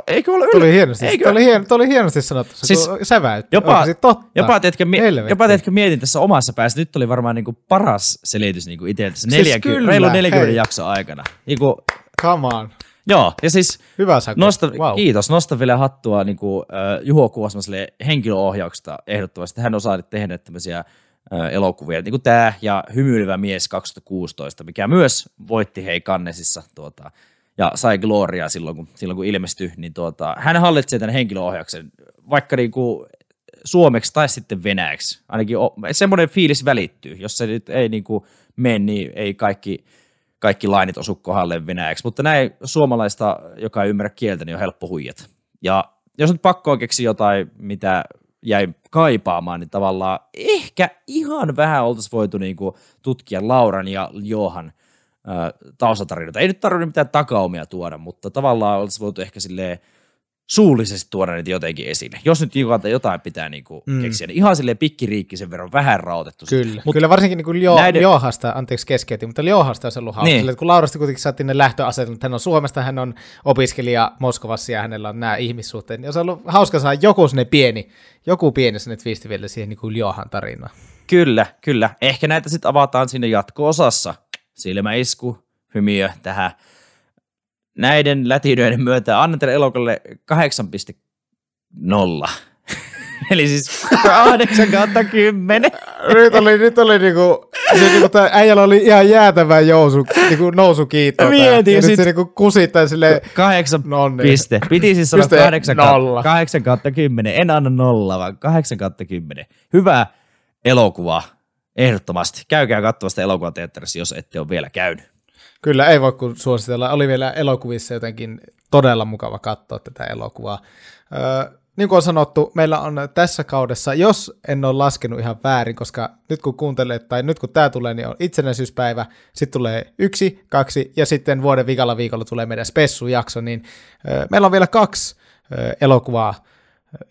Eikö ole ylä... Tuli hienosti, Eikö... Tuli, hien, tuli hienosti sanottu, se siis, säväytti. Jopa, totta. jopa, teetkö, jopa teetkö mietin tässä omassa päässä, nyt oli varmaan niinku paras selitys niinku itseltä siis 40, reilu 40 jakso aikana. Niinku, Come on. Joo, ja siis Hyvä Saku. Nosta, wow. kiitos, nosta vielä hattua niin kuin, äh, Juho Kuosmaselle henkilöohjauksesta ehdottomasti. Hän osaa tehdä tämmöisiä äh, elokuvia, niin kuin tämä ja Hymyilevä mies 2016, mikä myös voitti hei Kannesissa tuota, ja sai Gloria silloin, kun, silloin, kun ilmestyi, niin tuota, hän hallitsee tämän henkilöohjauksen, vaikka niin kuin suomeksi tai sitten venäjäksi. Ainakin o, semmoinen fiilis välittyy. Jos se nyt ei niin kuin mene, niin ei kaikki, kaikki lainit osu kohdalle venäjäksi. Mutta näin suomalaista, joka ei ymmärrä kieltä, niin on helppo huijata. Ja jos nyt pakko keksiä jotain, mitä jäi kaipaamaan, niin tavallaan ehkä ihan vähän oltaisiin voitu niin kuin tutkia Lauran ja Johan taustatarinoita. Ei nyt tarvitse mitään takaumia tuoda, mutta tavallaan olisi voitu ehkä silleen suullisesti tuoda niitä jotenkin esille. Jos nyt jotain pitää niinku mm. keksiä, niin ihan silleen pikkiriikkisen verran vähän rautettu. Kyllä, Mut kyllä varsinkin niinku Lio, näiden... Liohasta, anteeksi keskeytin, mutta Liohasta olisi ollut hauska. Niin. kun Laurasta kuitenkin saatiin ne lähtöasetelmat, hän on Suomesta, hän on opiskelija Moskovassa ja hänellä on nämä ihmissuhteet, niin olisi ollut hauska saada joku sinne pieni, joku pieni sinne twisti vielä siihen niinku Liohan tarinaan. Kyllä, kyllä. Ehkä näitä sitten avataan sinne jatko-osassa. Silmäisku, hymiö tähän näiden lätinöiden myötä annan teille elokalle 8,0. Eli siis 8 kautta 10. nyt oli, nyt oli niinku, se niinku tää äijällä oli ihan jäätävä jousu, niinku nousukiito. Mietin. Ja, ja nyt se niinku kusittaa silleen. 8 nonni. piste. Piti siis sanoa 8, 8 kautta 10. En anna nolla, vaan 8 kautta 10. Hyvä elokuva. Ehdottomasti. Käykää katsomasta elokuvateatterissa, jos ette ole vielä käynyt. Kyllä, ei voi kun suositella. Oli vielä elokuvissa jotenkin todella mukava katsoa tätä elokuvaa. Öö, niin kuin on sanottu, meillä on tässä kaudessa, jos en ole laskenut ihan väärin, koska nyt kun kuuntelet, tai nyt kun tämä tulee, niin on itsenäisyyspäivä, sitten tulee yksi, kaksi, ja sitten vuoden vikalla viikolla tulee meidän spessujakso, niin öö, meillä on vielä kaksi öö, elokuvaa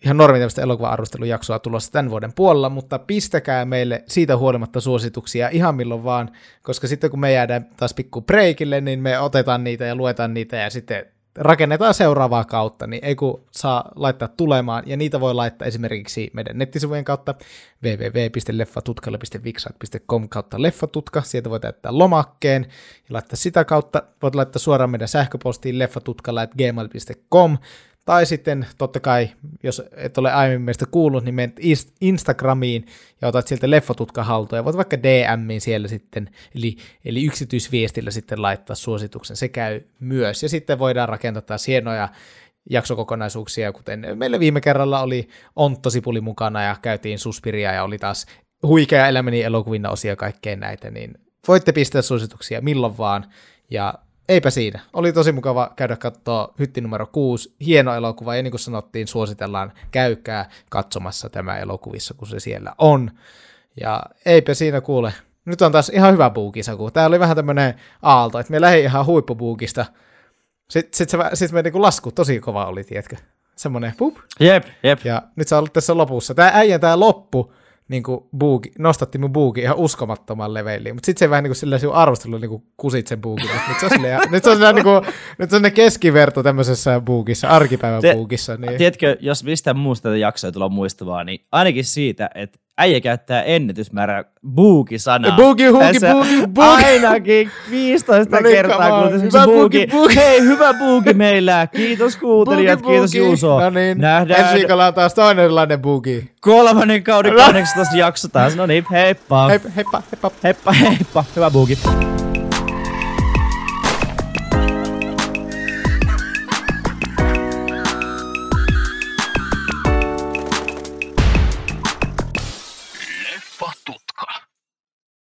ihan normitämmöistä elokuva-arvostelujaksoa tulossa tämän vuoden puolella, mutta pistäkää meille siitä huolimatta suosituksia ihan milloin vaan, koska sitten kun me jäädään taas pikku breikille, niin me otetaan niitä ja luetaan niitä ja sitten rakennetaan seuraavaa kautta, niin ei kun saa laittaa tulemaan, ja niitä voi laittaa esimerkiksi meidän nettisivujen kautta www.leffatutkalle.vixat.com kautta leffatutka, sieltä voi täyttää lomakkeen ja laittaa sitä kautta, voit laittaa suoraan meidän sähköpostiin leffatutkalla.gmail.com tai sitten totta kai, jos et ole aiemmin meistä kuullut, niin menet Instagramiin ja otat sieltä leffotutka haltuun ja voit vaikka DMiin siellä sitten, eli, eli yksityisviestillä sitten laittaa suosituksen. Se käy myös. Ja sitten voidaan rakentaa taas hienoja jaksokokonaisuuksia, kuten meillä viime kerralla oli Ontto Sipuli mukana ja käytiin Suspiria ja oli taas huikea elämäni elokuvina osia kaikkeen näitä, niin voitte pistää suosituksia milloin vaan. Ja eipä siinä. Oli tosi mukava käydä katsoa hytti numero 6. Hieno elokuva, ja niin kuin sanottiin, suositellaan, käykää katsomassa tämä elokuvissa, kun se siellä on. Ja eipä siinä kuule. Nyt on taas ihan hyvä buukisaku. Tämä oli vähän tämmöinen aalto, että me lähdin ihan huippubuukista. Sitten sit se, sit me niinku lasku tosi kova oli, tiedätkö? Semmoinen pup. Jep, jep. Ja nyt se on ollut tässä lopussa. Tämä äijän tämä loppu, niin kuin buuki, nostatti mun buukin ihan uskomattoman leveilliin, mutta sitten se vähän niin kuin sillä sinun arvostelu niin kuin kusit sen buukin. Nyt se on, silleen, nyt se on, silleen, niin kuin, nyt se on ne keskiverto tämmöisessä buukissa, arkipäivän Te, buukissa. Niin. Tiedätkö, jos mistään muusta tätä jaksoa tulla muistavaa, niin ainakin siitä, että äijä käyttää ennätysmäärä buuki-sanaa. Buuki, huuki, buuki, buuki. Ainakin 15 no niin, kertaa, kun hyvä buuki, buuki. Hei, hyvä buuki meillä. Kiitos kuuntelijat, buuki, kiitos Juuso. No niin, Nähdään. ensi viikolla on taas toinenlainen buuki. Kolmannen kauden 18 jakso taas. No niin, heippa. Heippa, heippa, heippa. Heippa, heippa. Hyvä buuki.